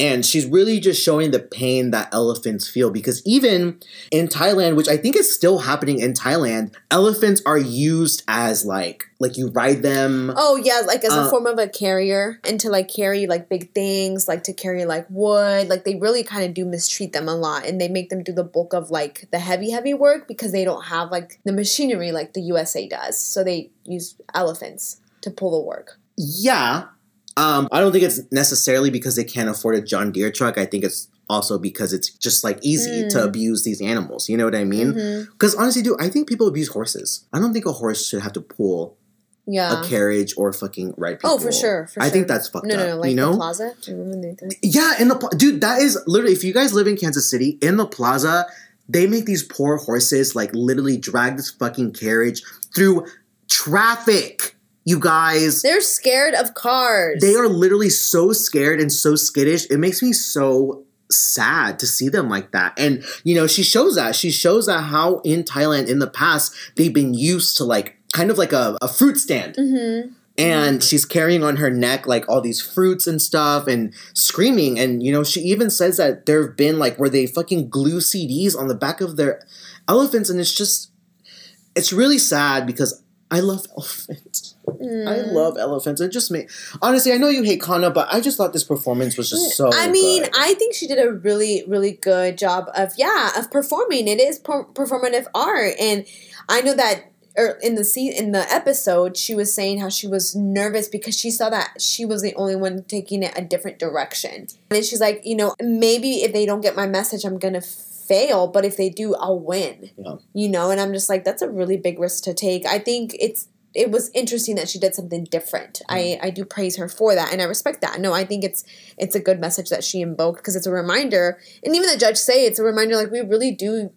And she's really just showing the pain that elephants feel because even in Thailand, which I think is still happening in Thailand, elephants are used as like like you ride them. Oh yeah, like as a Uh, form of a carrier, and to like carry like big things, like to carry like wood. Like they really kind of do mistreat them a lot, and they make them do the bulk of like the heavy, heavy work because they don't have like the machinery like the USA does. So they use elephants to pull the work. Yeah. Um, I don't think it's necessarily because they can't afford a John Deere truck. I think it's also because it's just like easy to Mm. abuse these animals. You know what I mean? Because honestly, dude, I think people abuse horses. I don't think a horse should have to pull Yeah. a carriage or fucking ride people. Oh, for sure. For I sure. think that's fucked no, up. No, no, like you know? the plaza. Do you remember Yeah, in the dude, that is literally. If you guys live in Kansas City, in the plaza, they make these poor horses like literally drag this fucking carriage through traffic. You guys, They're scared of cars. they are literally so scared and so skittish. It makes me so sad to see them like that. And you know, she shows that. She shows that how in Thailand in the past they've been used to like kind of like a, a fruit stand. Mm-hmm. And she's carrying on her neck like all these fruits and stuff and screaming. And you know, she even says that there have been like where they fucking glue CDs on the back of their elephants, and it's just it's really sad because I love elephants. I love elephants. It just made honestly, I know you hate Kana, but I just thought this performance was just so. I mean, good. I think she did a really, really good job of yeah of performing. It is per- performative art, and I know that er, in the se- in the episode, she was saying how she was nervous because she saw that she was the only one taking it a different direction, and then she's like, you know, maybe if they don't get my message, I'm gonna fail, but if they do, I'll win. Yeah. You know, and I'm just like, that's a really big risk to take. I think it's it was interesting that she did something different. I I do praise her for that, and I respect that. No, I think it's it's a good message that she invoked because it's a reminder, and even the judge say it's a reminder like we really do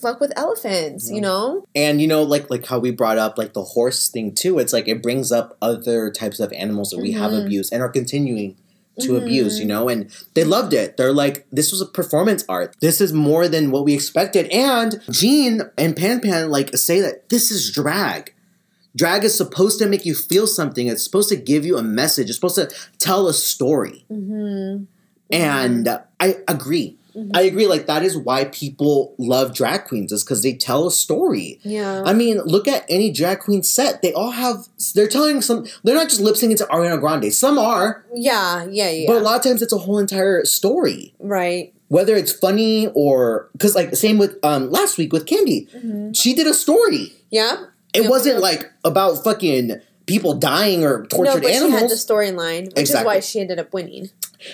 fuck with elephants, you know? and you know, like like how we brought up like the horse thing too. It's like it brings up other types of animals that we have Mhm. abused and are continuing to Mhm. abuse. You know, and they loved it. They're like, this was a performance art. This is more than what we expected. And Jean and Pan Pan like say that this is drag. Drag is supposed to make you feel something. It's supposed to give you a message. It's supposed to tell a story. Mm-hmm. And I agree. Mhm. I agree. Like that is why people love drag queens is because they tell a story. Yeah. I mean, look at any drag queen set. They all have. They're telling some. They're not just lip syncing to Ariana Grande. Some are, yeah, yeah, yeah. but a lot of times it's a whole entire story. right. Whether it's funny or because, like, same with um last week with Kandy, Mhm. she did a story. Yeah. It Yeah, wasn't yeah. like about fucking people dying or No, tortured but she had the storyline, which is why she ended up winning.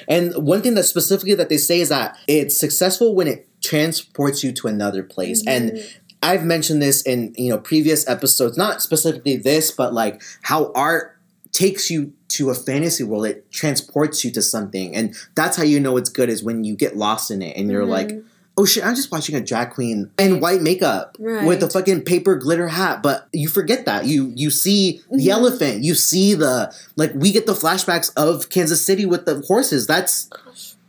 And one thing that specifically that they say is that it's successful when it transports you to another place. And Mhm. I've mentioned this in you know previous episodes, not specifically this, but like how art takes you to a fantasy world. It transports you to something, and that's how you know it's good is when you get lost in it and you're like, Mhm. Oh shit, I'm just watching a drag queen in white makeup Right. with a fucking paper glitter hat. But you forget that you you see the Mhm. elephant, you see the like we get the flashbacks of Kansas City with the horses. That's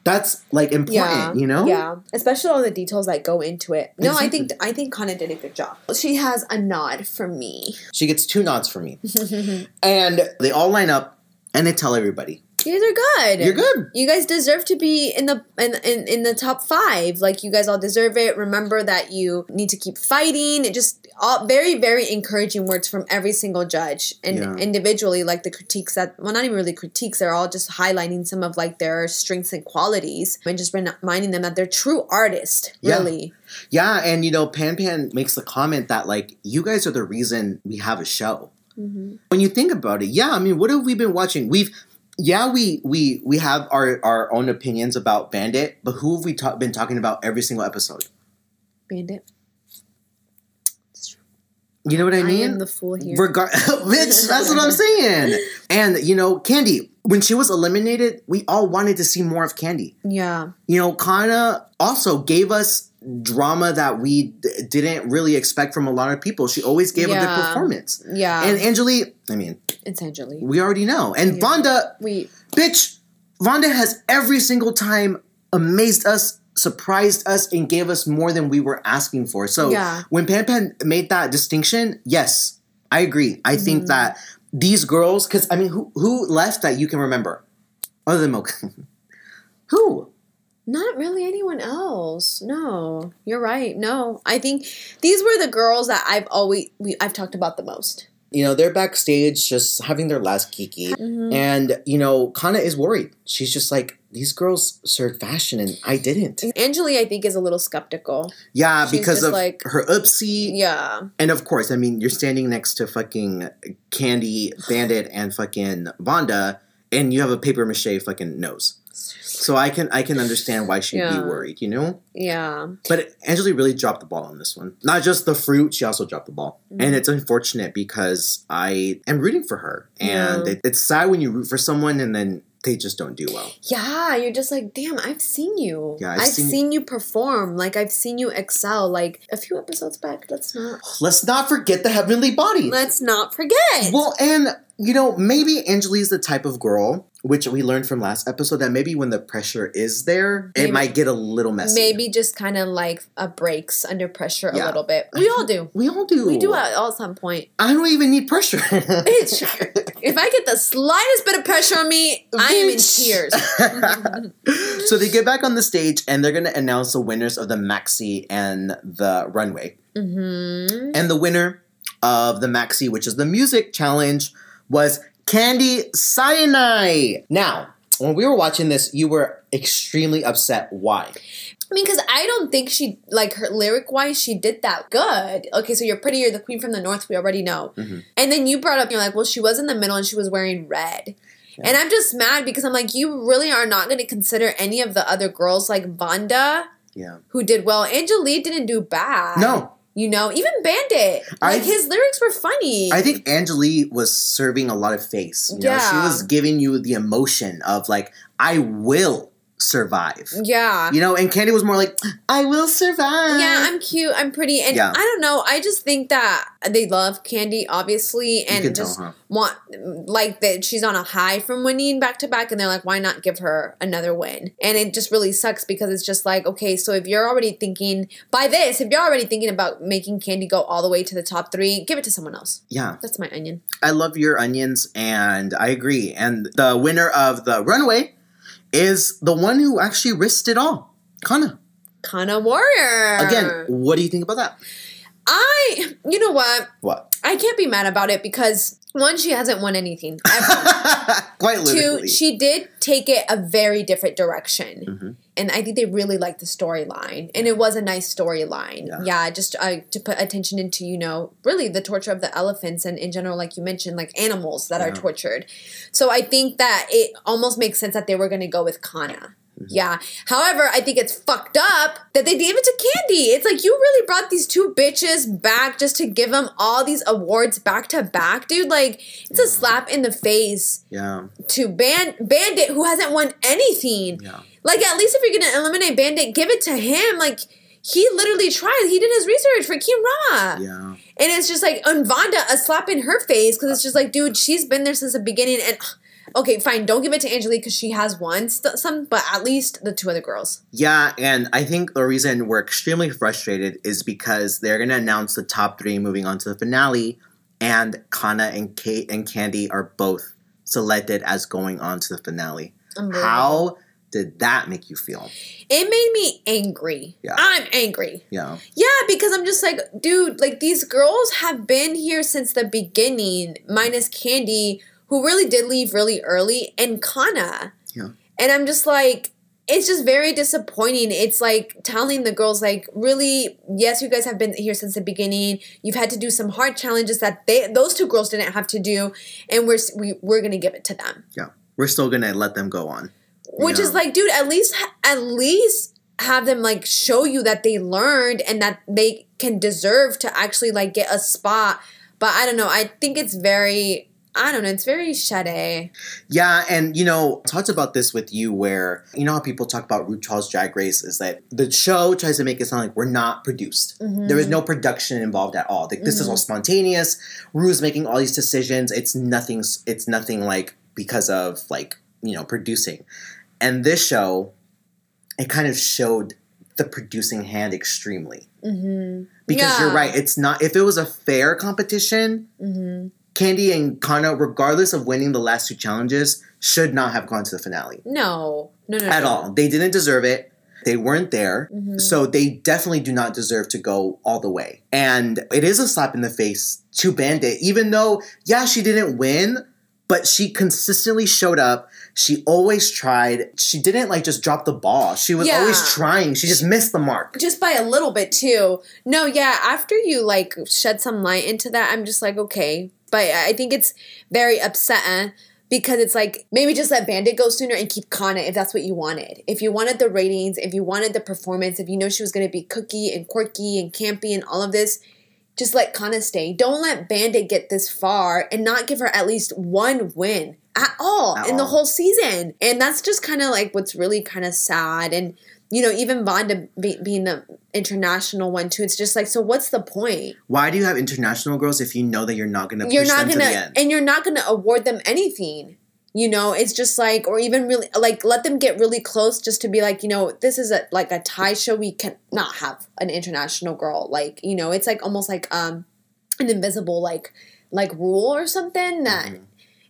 that's like important, yeah, you know. Yeah, especially all the details that go into it. No, I think I think Kana did a good job. She has a nod from me. She gets two nods from me. and they all line up and they tell everybody You guys are good. You're good. You guys deserve to be in the in, in in the top five. Like you guys all deserve it. Remember that you need to keep fighting. It just all very very encouraging words from every single judge and Yeah. individually like the critiques that well not even really critiques. They're all just highlighting some of like their strengths and qualities and just reminding them that they're true artists. Yeah. Really. Yeah, and you know, Pan Pan makes the comment that like you guys are the reason we have a show. Mm-hmm. When you think about it, yeah, I mean, what have we been watching? We've yeah, we we we have our our own opinions about Bandit, but who have we ta- been talking about every single episode? Bandit. You know what I I mean? am the fool here. Regar- Bitch, that's what I'm saying. And you know, Kandy, when she was eliminated, we all wanted to see more of Kandy. yeah. You know, Kana also gave us drama that we d- didn't really expect from a lot of people. She always gave a good performance. Yeah. And Angele, I mean, it's Angelique. we already know. And Yeah. Vanda, We bitch, Vanda has every single time amazed us, surprised us, and gave us more than we were asking for. So Yeah. when Pan Pan made that distinction, yes, I agree. I Mm-hmm. think that these girls, because I mean, who who left that you can remember other than Milk? who? Not really anyone else. No, you're right. No, I think these were the girls that I've always we, I've talked about the most. You know, they're backstage just having their last kiki. Mm-hmm. And, you know, Kana is worried. She's just like, these girls served fashion and I didn't. Angele, I think, is a little skeptical. Yeah, She's because of like- her oopsie. Yeah, And of course, I mean, you're standing next to fucking Kandy, Bandit, and fucking Vanda, and you have a paper mache fucking nose. So I can I can understand why she'd be worried, you know. yeah, But Angele really dropped the ball on this one. Not just the fruit, she also dropped the ball, Mm-hmm. and it's unfortunate because I am rooting for her, and Yeah. it, it's sad when you root for someone and then they just don't do well. yeah. You're just like, damn. I've seen you. Yeah, I've I've, seen- seen, you perform. Like I've seen you excel. Like a few episodes back. Let's not. Let's not forget the heavenly body. Let's not forget. Well, and you know, maybe Angele's the type of girl, which we learned from last episode, that maybe when the pressure is there, Maybe. it might get a little messy. Maybe just kind of like a breaks under pressure Yeah. a little bit. We all do. we all do. We do at all some point. I don't even need pressure. If I get the slightest bit of pressure on me, I am in tears. so they get back on the stage and they're going to announce the winners of the maxi and the runway. hmm And the winner of the maxi, which is the music challenge, was Kandy Zyanide. Now, when we were watching this, you were extremely upset. Why? I mean, because I don't think she, like, her lyric wise, she did that good. Okay, so you're pretty, you're the queen from the north, we already know. Mm-hmm. And then you brought up, you're like, well, she was in the middle and she was wearing red. And I'm just mad because I'm like, you really are not going to consider any of the other girls like Vanda, Yeah. who did well. Angelique didn't do bad. No. You know, even Bandit. I- Like, his lyrics were funny. I think Angelique was serving a lot of face. You know, she was giving you the emotion of like, I will survive. yeah. You know, and Kandy was more like, I will survive. Yeah, I'm cute. I'm pretty, and Yeah. I don't know. I just think that they love Kandy, obviously, and can tell, just huh? want like that she's on a high from winning back to back, and they're like, why not give her another win? And it just really sucks because it's just like, okay, so if you're already thinking by this, if you're already thinking about making Kandy go all the way to the top three, give it to someone else. yeah. That's my onion. I love your onions, and I agree. And the winner of the runway is the one who actually risked it all, Kana. Kana Warrior. Again, what do you think about that? I, you know what? What? I can't be mad about it because one, she hasn't won anything. Quite Two, literally. she did take it a very different direction. Mm-hmm. And I think they really liked the storyline. And it was a nice storyline. Yeah. Yeah, just uh, to put attention into, you know, really the torture of the elephants and in general, like you mentioned, like animals that are tortured. So I think that it almost makes sense that they were going to go with Kana. Mm-hmm. Yeah. However, I think it's fucked up that they gave it to Kandy. It's like you really brought these two bitches back just to give them all these awards back to back, dude. Like it's a slap in the face yeah. to Ban- Bandit who hasn't won anything. Yeah. Like at least if you're gonna eliminate Bandit, give it to him. Like he literally tried. He did his research for Kim Ra. Yeah. And it's just like on Vanda, a slap in her face because it's just like, dude, she's been there since the beginning. And okay, fine, don't give it to Angelique because she has won st- some, but at least the two other girls. Yeah, and I think the reason we're extremely frustrated is because they're going to announce the top three moving on to the finale, and Kana and Kate and Kandy are both selected as going on to the finale. How did that make you feel? It made me angry. Yeah. I'm angry. Yeah. Yeah, because I'm just like, dude, like these girls have been here since the beginning, minus Kandy, who really did leave really early, and Kana. Yeah. And I'm just like, it's just very disappointing. It's like telling the girls, like, really, yes, you guys have been here since the beginning. You've had to do some hard challenges that they those two girls didn't have to do, and we're we, we're gonna give it to them. Yeah. We're still gonna let them go on. Which Yeah. is like, dude, at least at least have them like show you that they learned and that they can deserve to actually like get a spot. But I don't know. I think it's very I don't know, it's very shade. Yeah, and you know, I talked about this with you where you know how people talk about RuPaul's Drag Race is that the show tries to make it sound like we're not produced. There is no production involved at all. Like this is all spontaneous. Ru's making all these decisions. It's nothing. It's nothing like because of like you know producing. And this show, it kind of showed the producing hand extremely. Mm-hmm. Because you're right, it's not. If it was a fair competition, Mm-hmm. Kandy and Kana, regardless of winning the last two challenges, should not have gone to the finale No. No, no, at no. all. They didn't deserve it. They weren't there. Mhm. So they definitely do not deserve to go all the way. And it is a slap in the face to Bandit, even though, yeah, she didn't win, but she consistently showed up. She always tried. She didn't like just drop the ball. She was Yeah. always trying. She just missed the mark. Just by a little bit too. No, yeah, after you like shed some light into that, I'm just like, okay. But I think it's very upsetting uh, because it's like maybe just let Bandit go sooner and keep Kana if that's what you wanted. If you wanted the ratings, if you wanted the performance, if you know she was gonna be cookie and quirky and campy and all of this, just let Kana stay. Don't let Bandit get this far and not give her at least one win at all At in the whole season. And that's just kind of like what's really kind of sad. And you know, even Vanda be, being the international one too. It's just like, so what's the point? Why do you have international girls if you know that you're not going to You're not them to the gonna, and you're not gonna award them anything. You know, it's just like, or even really like let them get really close just to be like, you know, this is a like a tie show. We cannot have an international girl. Like, you know, it's like almost like um an invisible like like rule or something that Mm-hmm.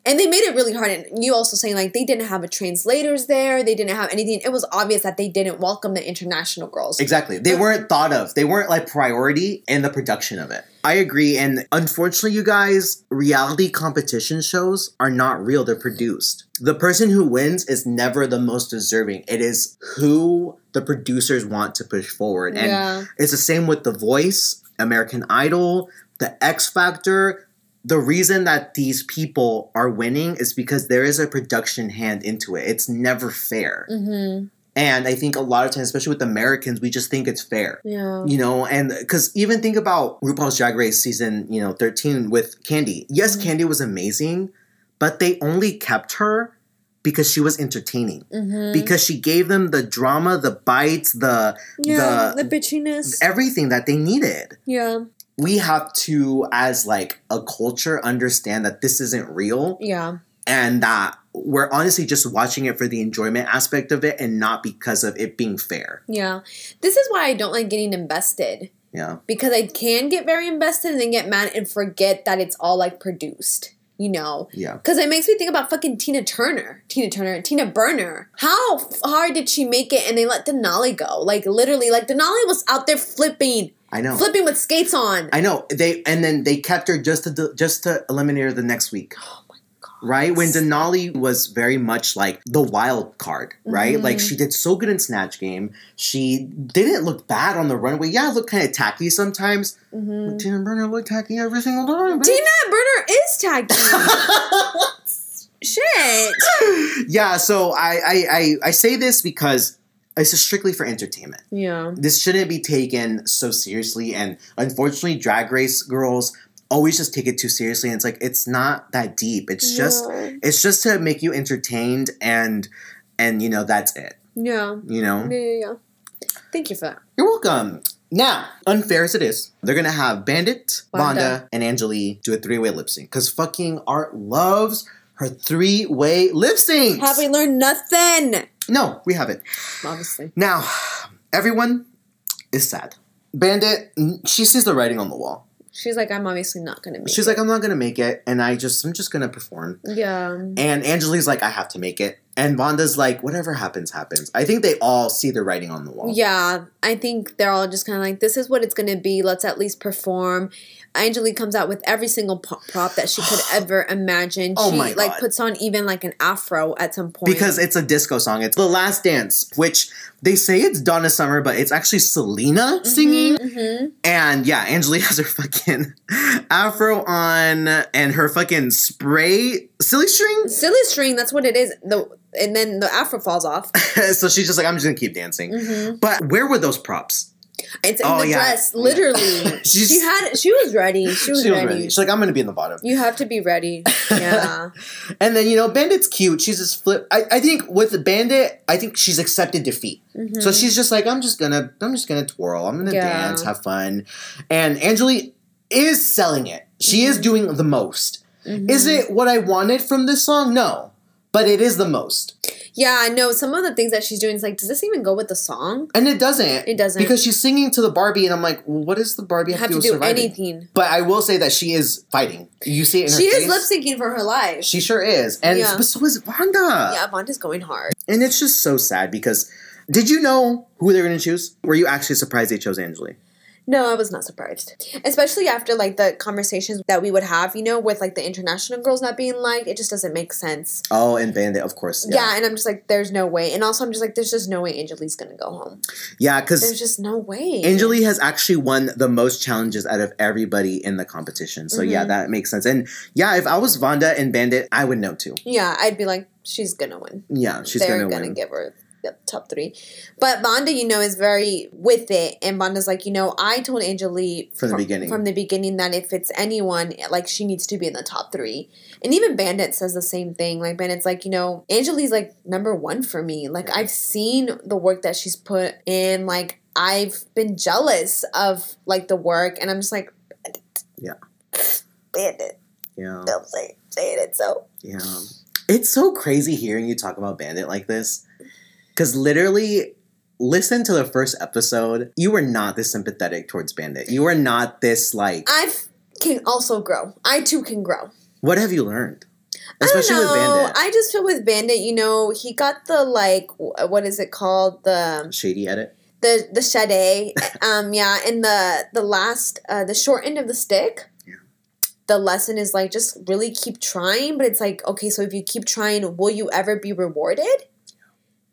And they made it really hard and you also saying like they didn't have a translators there they didn't have anything it was obvious that they didn't welcome the international girls Exactly. They weren't thought of. They weren't like priority in the production of it. I agree. And unfortunately, you guys, reality competition shows are not real. They're produced. The person who wins is never the most deserving. It is who the producers want to push forward. And Yeah. it's the same with The Voice, American Idol, The X Factor. The reason that these people are winning is because there is a production hand into it. It's never fair. mm-hmm. And I think a lot of times, especially with Americans, we just think it's fair. yeah You know, and because even think about RuPaul's Drag Race season, you know, 13 with Kandy. Yes, Mhm. Kandy was amazing, but they only kept her because she was entertaining. mm-hmm. Because she gave them the drama, the bites, the yeah the- the, bitchiness everything that they needed. yeah We have to, as like a culture, understand that this isn't real yeah and that we're honestly just watching it for the enjoyment aspect of it and not because of it being fair. yeah this is why i don't like getting invested Yeah. because i can get very invested and then get mad and forget that it's all like produced you know Yeah. Because it makes me think about fucking Tina Turner. Tina Turner, Tina Burner. How hard did she make it and they let Denali go? Like, literally, like, Denali was out there flipping, I know. flipping with skates on. I know they, and then they kept her just to just to eliminate her the next week. oh my God. Right when Denali was very much like the wild card, right? Mhm. Like she did so good in Snatch Game. She didn't look bad on the runway. Yeah, it looked kind of tacky sometimes. Mhm. Tina Burner looked tacky every single time. Tina Burner is tacky. Shit. yeah, so I, I I I say this because it's just strictly for entertainment. Yeah. this shouldn't be taken so seriously and unfortunately drag race girls always just take it too seriously and it's like it's not that deep it's just it's just to make you entertained and and you know that's it Yeah. you know Yeah, yeah, yeah. Thank you for that. you're welcome now unfair as it is they're gonna have bandit Wanda. Vanda, and angelique do a three-way lip sync because fucking art loves her three-way lip syncs Have we learned nothing? no we haven't Obviously. Now, everyone is sad. Bandit, she sees the writing on the wall. She's like, I'm obviously not gonna make She's it. like, I'm not gonna make it, and I just I'm just gonna perform. yeah. And Angelique's like, I have to make it. And Vanda's like, whatever happens, happens. I think they all see the writing on the wall. Yeah, I think they're all just kind of like, this is what it's going to be. Let's at least perform. Angelique comes out with every single prop that she could ever imagine. Oh she my like puts on even like an afro at some point. Because it's a disco song. It's The Last Dance, which they say it's Donna Summer, but it's actually Selena singing. Mhm. And yeah, Angelique has her fucking afro on and her fucking spray silly string. silly string, that's what it is. The and then the afro falls off. so she's just like, I'm just gonna keep dancing. Mhm. But where were those props? It's in Oh, the yeah. dress, literally. She had she was ready. She was, She was ready. ready. She's like, I'm gonna be in the bottom. You have to be ready. Yeah. And then, you know, Bandit's cute. She's just flip. I, I think with Bandit, I think she's accepted defeat. So she's just like, I'm just gonna, I'm just gonna twirl. I'm gonna Mm-hmm. Yeah. dance, have fun. And Angelique is selling it. She Mm-hmm. is doing the most. Is mm-hmm. it what I wanted from this song? No. But it is the most. yeah, I know some of the things that she's doing is like, does this even go with the song? And it doesn't. It doesn't. Because she's singing to the Barbie, and I'm like, well, what does the Barbie have, Have to to do with do surviving? anything. But I will say that she is fighting. You see it in her She is lip syncing for her life. She sure is. And Yeah. but so is Vanda. yeah, Vanda's going hard. And it's just so sad because did you know who they're going to choose? Were you actually surprised they chose Angelique? No, I was not surprised. Especially after like the conversations that we would have, you know, with like the international girls not being liked, it just doesn't make sense. Oh, and Bandit, of course. Yeah, and I'm just like, there's no way. And also, I'm just like, there's just no way Angelique's gonna go home. Yeah, because There's just no way. Angelique has actually won the most challenges out of everybody in the competition. So Mm-hmm. yeah, that makes sense. And yeah, if I was Vanda and Bandit, I would know too. Yeah, I'd be like, she's gonna win. Yeah, she's They're gonna, gonna, win. give her top three. But Vanda, you know, is very with it, and Vanda's like, you know, I told Angelique From the beginning. from the beginning that if it's anyone, like she needs to be in the top three. And even Bandit says the same thing. Like Bandit's like, you know, Angele's like number one for me. Like I've seen the work that she's put in. Like I've been jealous of like the work, and I'm just like, Yeah. Bandit, yeah, don't say saying it. So yeah. It's so crazy hearing you talk about Bandit like this, because literally. Listen to the first episode. You were not this sympathetic towards Bandit. You were not this like. I can also grow. I too can grow. What have you learned? I Especially don't with know. Bandit. I just feel with Bandit, you know, he got the like, what is it called? The Shady edit. the the shade. um, yeah, and the the last uh, the short end of the stick. The lesson is like just really keep trying, but it's like okay, so if you keep trying, will you ever be rewarded?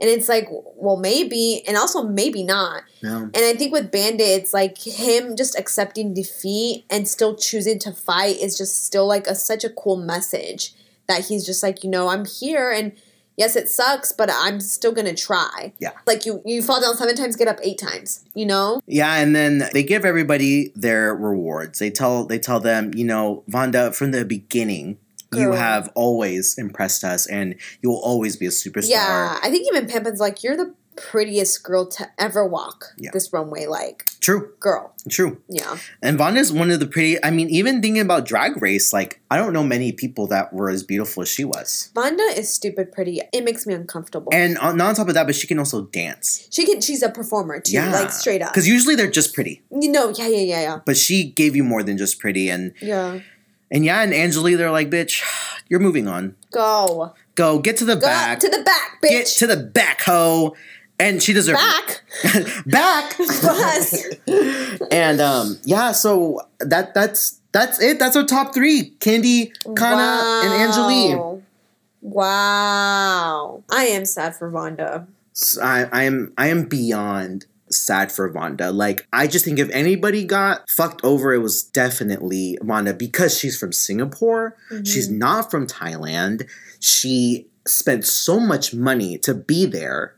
And it's like, well, maybe, and also maybe not. No. And I think with Bandit, it's like him just accepting defeat and still choosing to fight is just still like a such a cool message that he's just like, you know, I'm here and yes, it sucks, but I'm still gonna try. Yeah. Like you, you fall down seven times, get up eight times. You know. Yeah, and then they give everybody their rewards. They tell they tell them, you know, Vanda, from the beginning, you have always impressed us, and you will always be a superstar. Yeah, I think even Pimpin's like, you're the prettiest girl to ever walk Yeah. this runway. Like, True, girl. true. Yeah. And Vanda's one of the pretty. I mean, even thinking about Drag Race, like I don't know many people that were as beautiful as she was. Vonda is stupid pretty. It makes me uncomfortable. And on, not on top of that, but she can also dance. she can. She's a performer too. Yeah, Like straight up. Because usually they're just pretty, You know. Yeah. Yeah. Yeah. Yeah. but she gave you more than just pretty. And Yeah. And yeah, and Angelique, they're like, bitch, you're moving on. Go. Go get to the Go back. to the back, bitch. get to the back, hoe. And she deserves back. it. back. Bus. and um, yeah, so that that's that's it. That's our top three: Kandy, Kana, and Angelique. Wow. Wow. I am sad for Vanda. I am I am beyond sad for Vanda. Like I just think if anybody got fucked over, it was definitely Vanda because she's from Singapore. She's mm-hmm. not from Thailand. She spent so much money to be there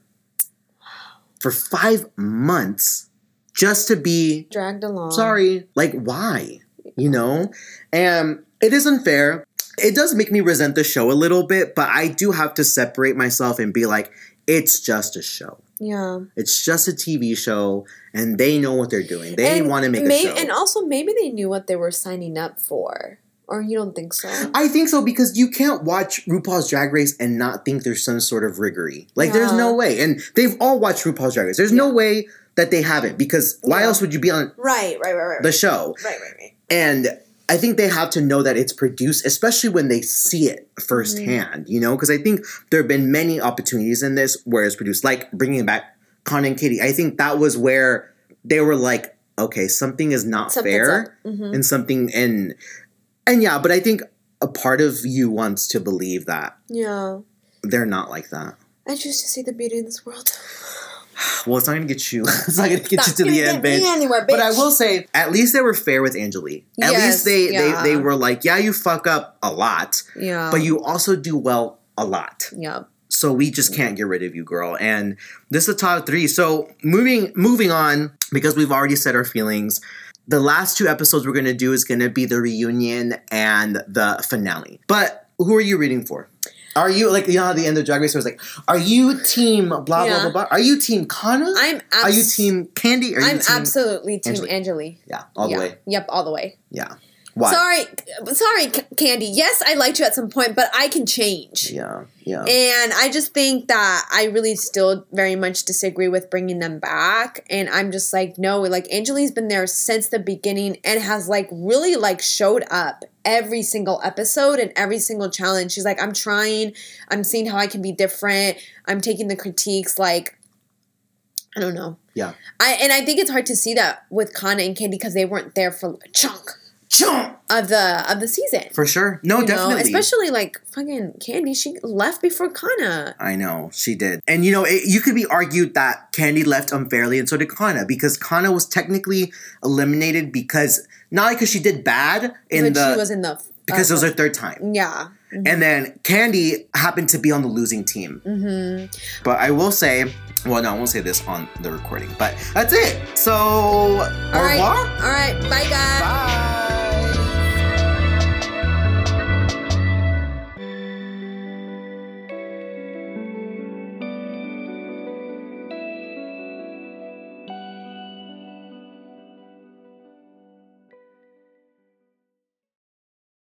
for five months just to be Dragged along. sorry. Like, why? You know? And it is unfair. It does make me resent the show a little bit, but I do have to separate myself and be like, it's just a show. Yeah. It's just a TV show, and they know what they're doing. They And want to make a show. And also, maybe they knew what they were signing up for. Or you don't think so? I think so because you can't watch RuPaul's Drag Race and not think there's some sort of riggery. Like, there's no way. And they've all watched RuPaul's Drag Race. The's no way that they haven't because why Yeah. else would you be on right, right, right, right. the show? right, right, right. and I think they have to know that it's produced, especially when they see it firsthand, you know, because I think there have been many opportunities in this where it's produced, like bringing back Con and Katie. I think that was where they were like, okay, something is not Something's fair. Mhm. and something, and and yeah, but I think a part of you wants to believe that Yeah. they're not like that. I choose to see the beauty in this world. Well, it's not gonna get you. It's not gonna get you to the end, get me bitch. But I will say, at least they were fair with Angelique. At Yes, least they, yeah. they they were like, yeah, you fuck up a lot, Yeah. but you also do well a lot. Yeah. So we just can't get rid of you, girl. And this is the top three. So moving moving on, because we've already said our feelings. The last two episodes we're gonna do is gonna be the reunion and the finale. But who are you rooting for? Are you like you know how the end of Drag Race was like, are you team blah blah Yeah. blah blah? Are you team Kana? I'm abs- are you team Kandy? Are you I'm team absolutely team? Angelique. Yeah, all yeah. the way. Yep, all the way. Yeah. Why? Sorry, sorry, Kandy. Yes, I liked you at some point, but I can change. Yeah, yeah. And I just think that I really still very much disagree with bringing them back. And I'm just like, no, like Angele's been there since the beginning and has like really like showed up every single episode and every single challenge. She's like, I'm trying, I'm seeing how I can be different. I'm taking the critiques like I don't know. yeah. I and I think it's hard to see that with Kana and Kandy because they weren't there for a chunk Jump! of the of the season. For sure. No, you know? definitely. Especially like fucking Kandy, she left before Kana. I know she did, and you know it, you could be argued that Kandy left unfairly, and so did Kana because Kana was technically eliminated because not because she did bad in but the she was in the because uh, it was her third time, yeah. and then Kandy happened to be on the losing team. Mm-hmm. But I will say, well, no, I won't say this on the recording, but that's it. So, au All right. revoir. All right. Bye, guys. Bye.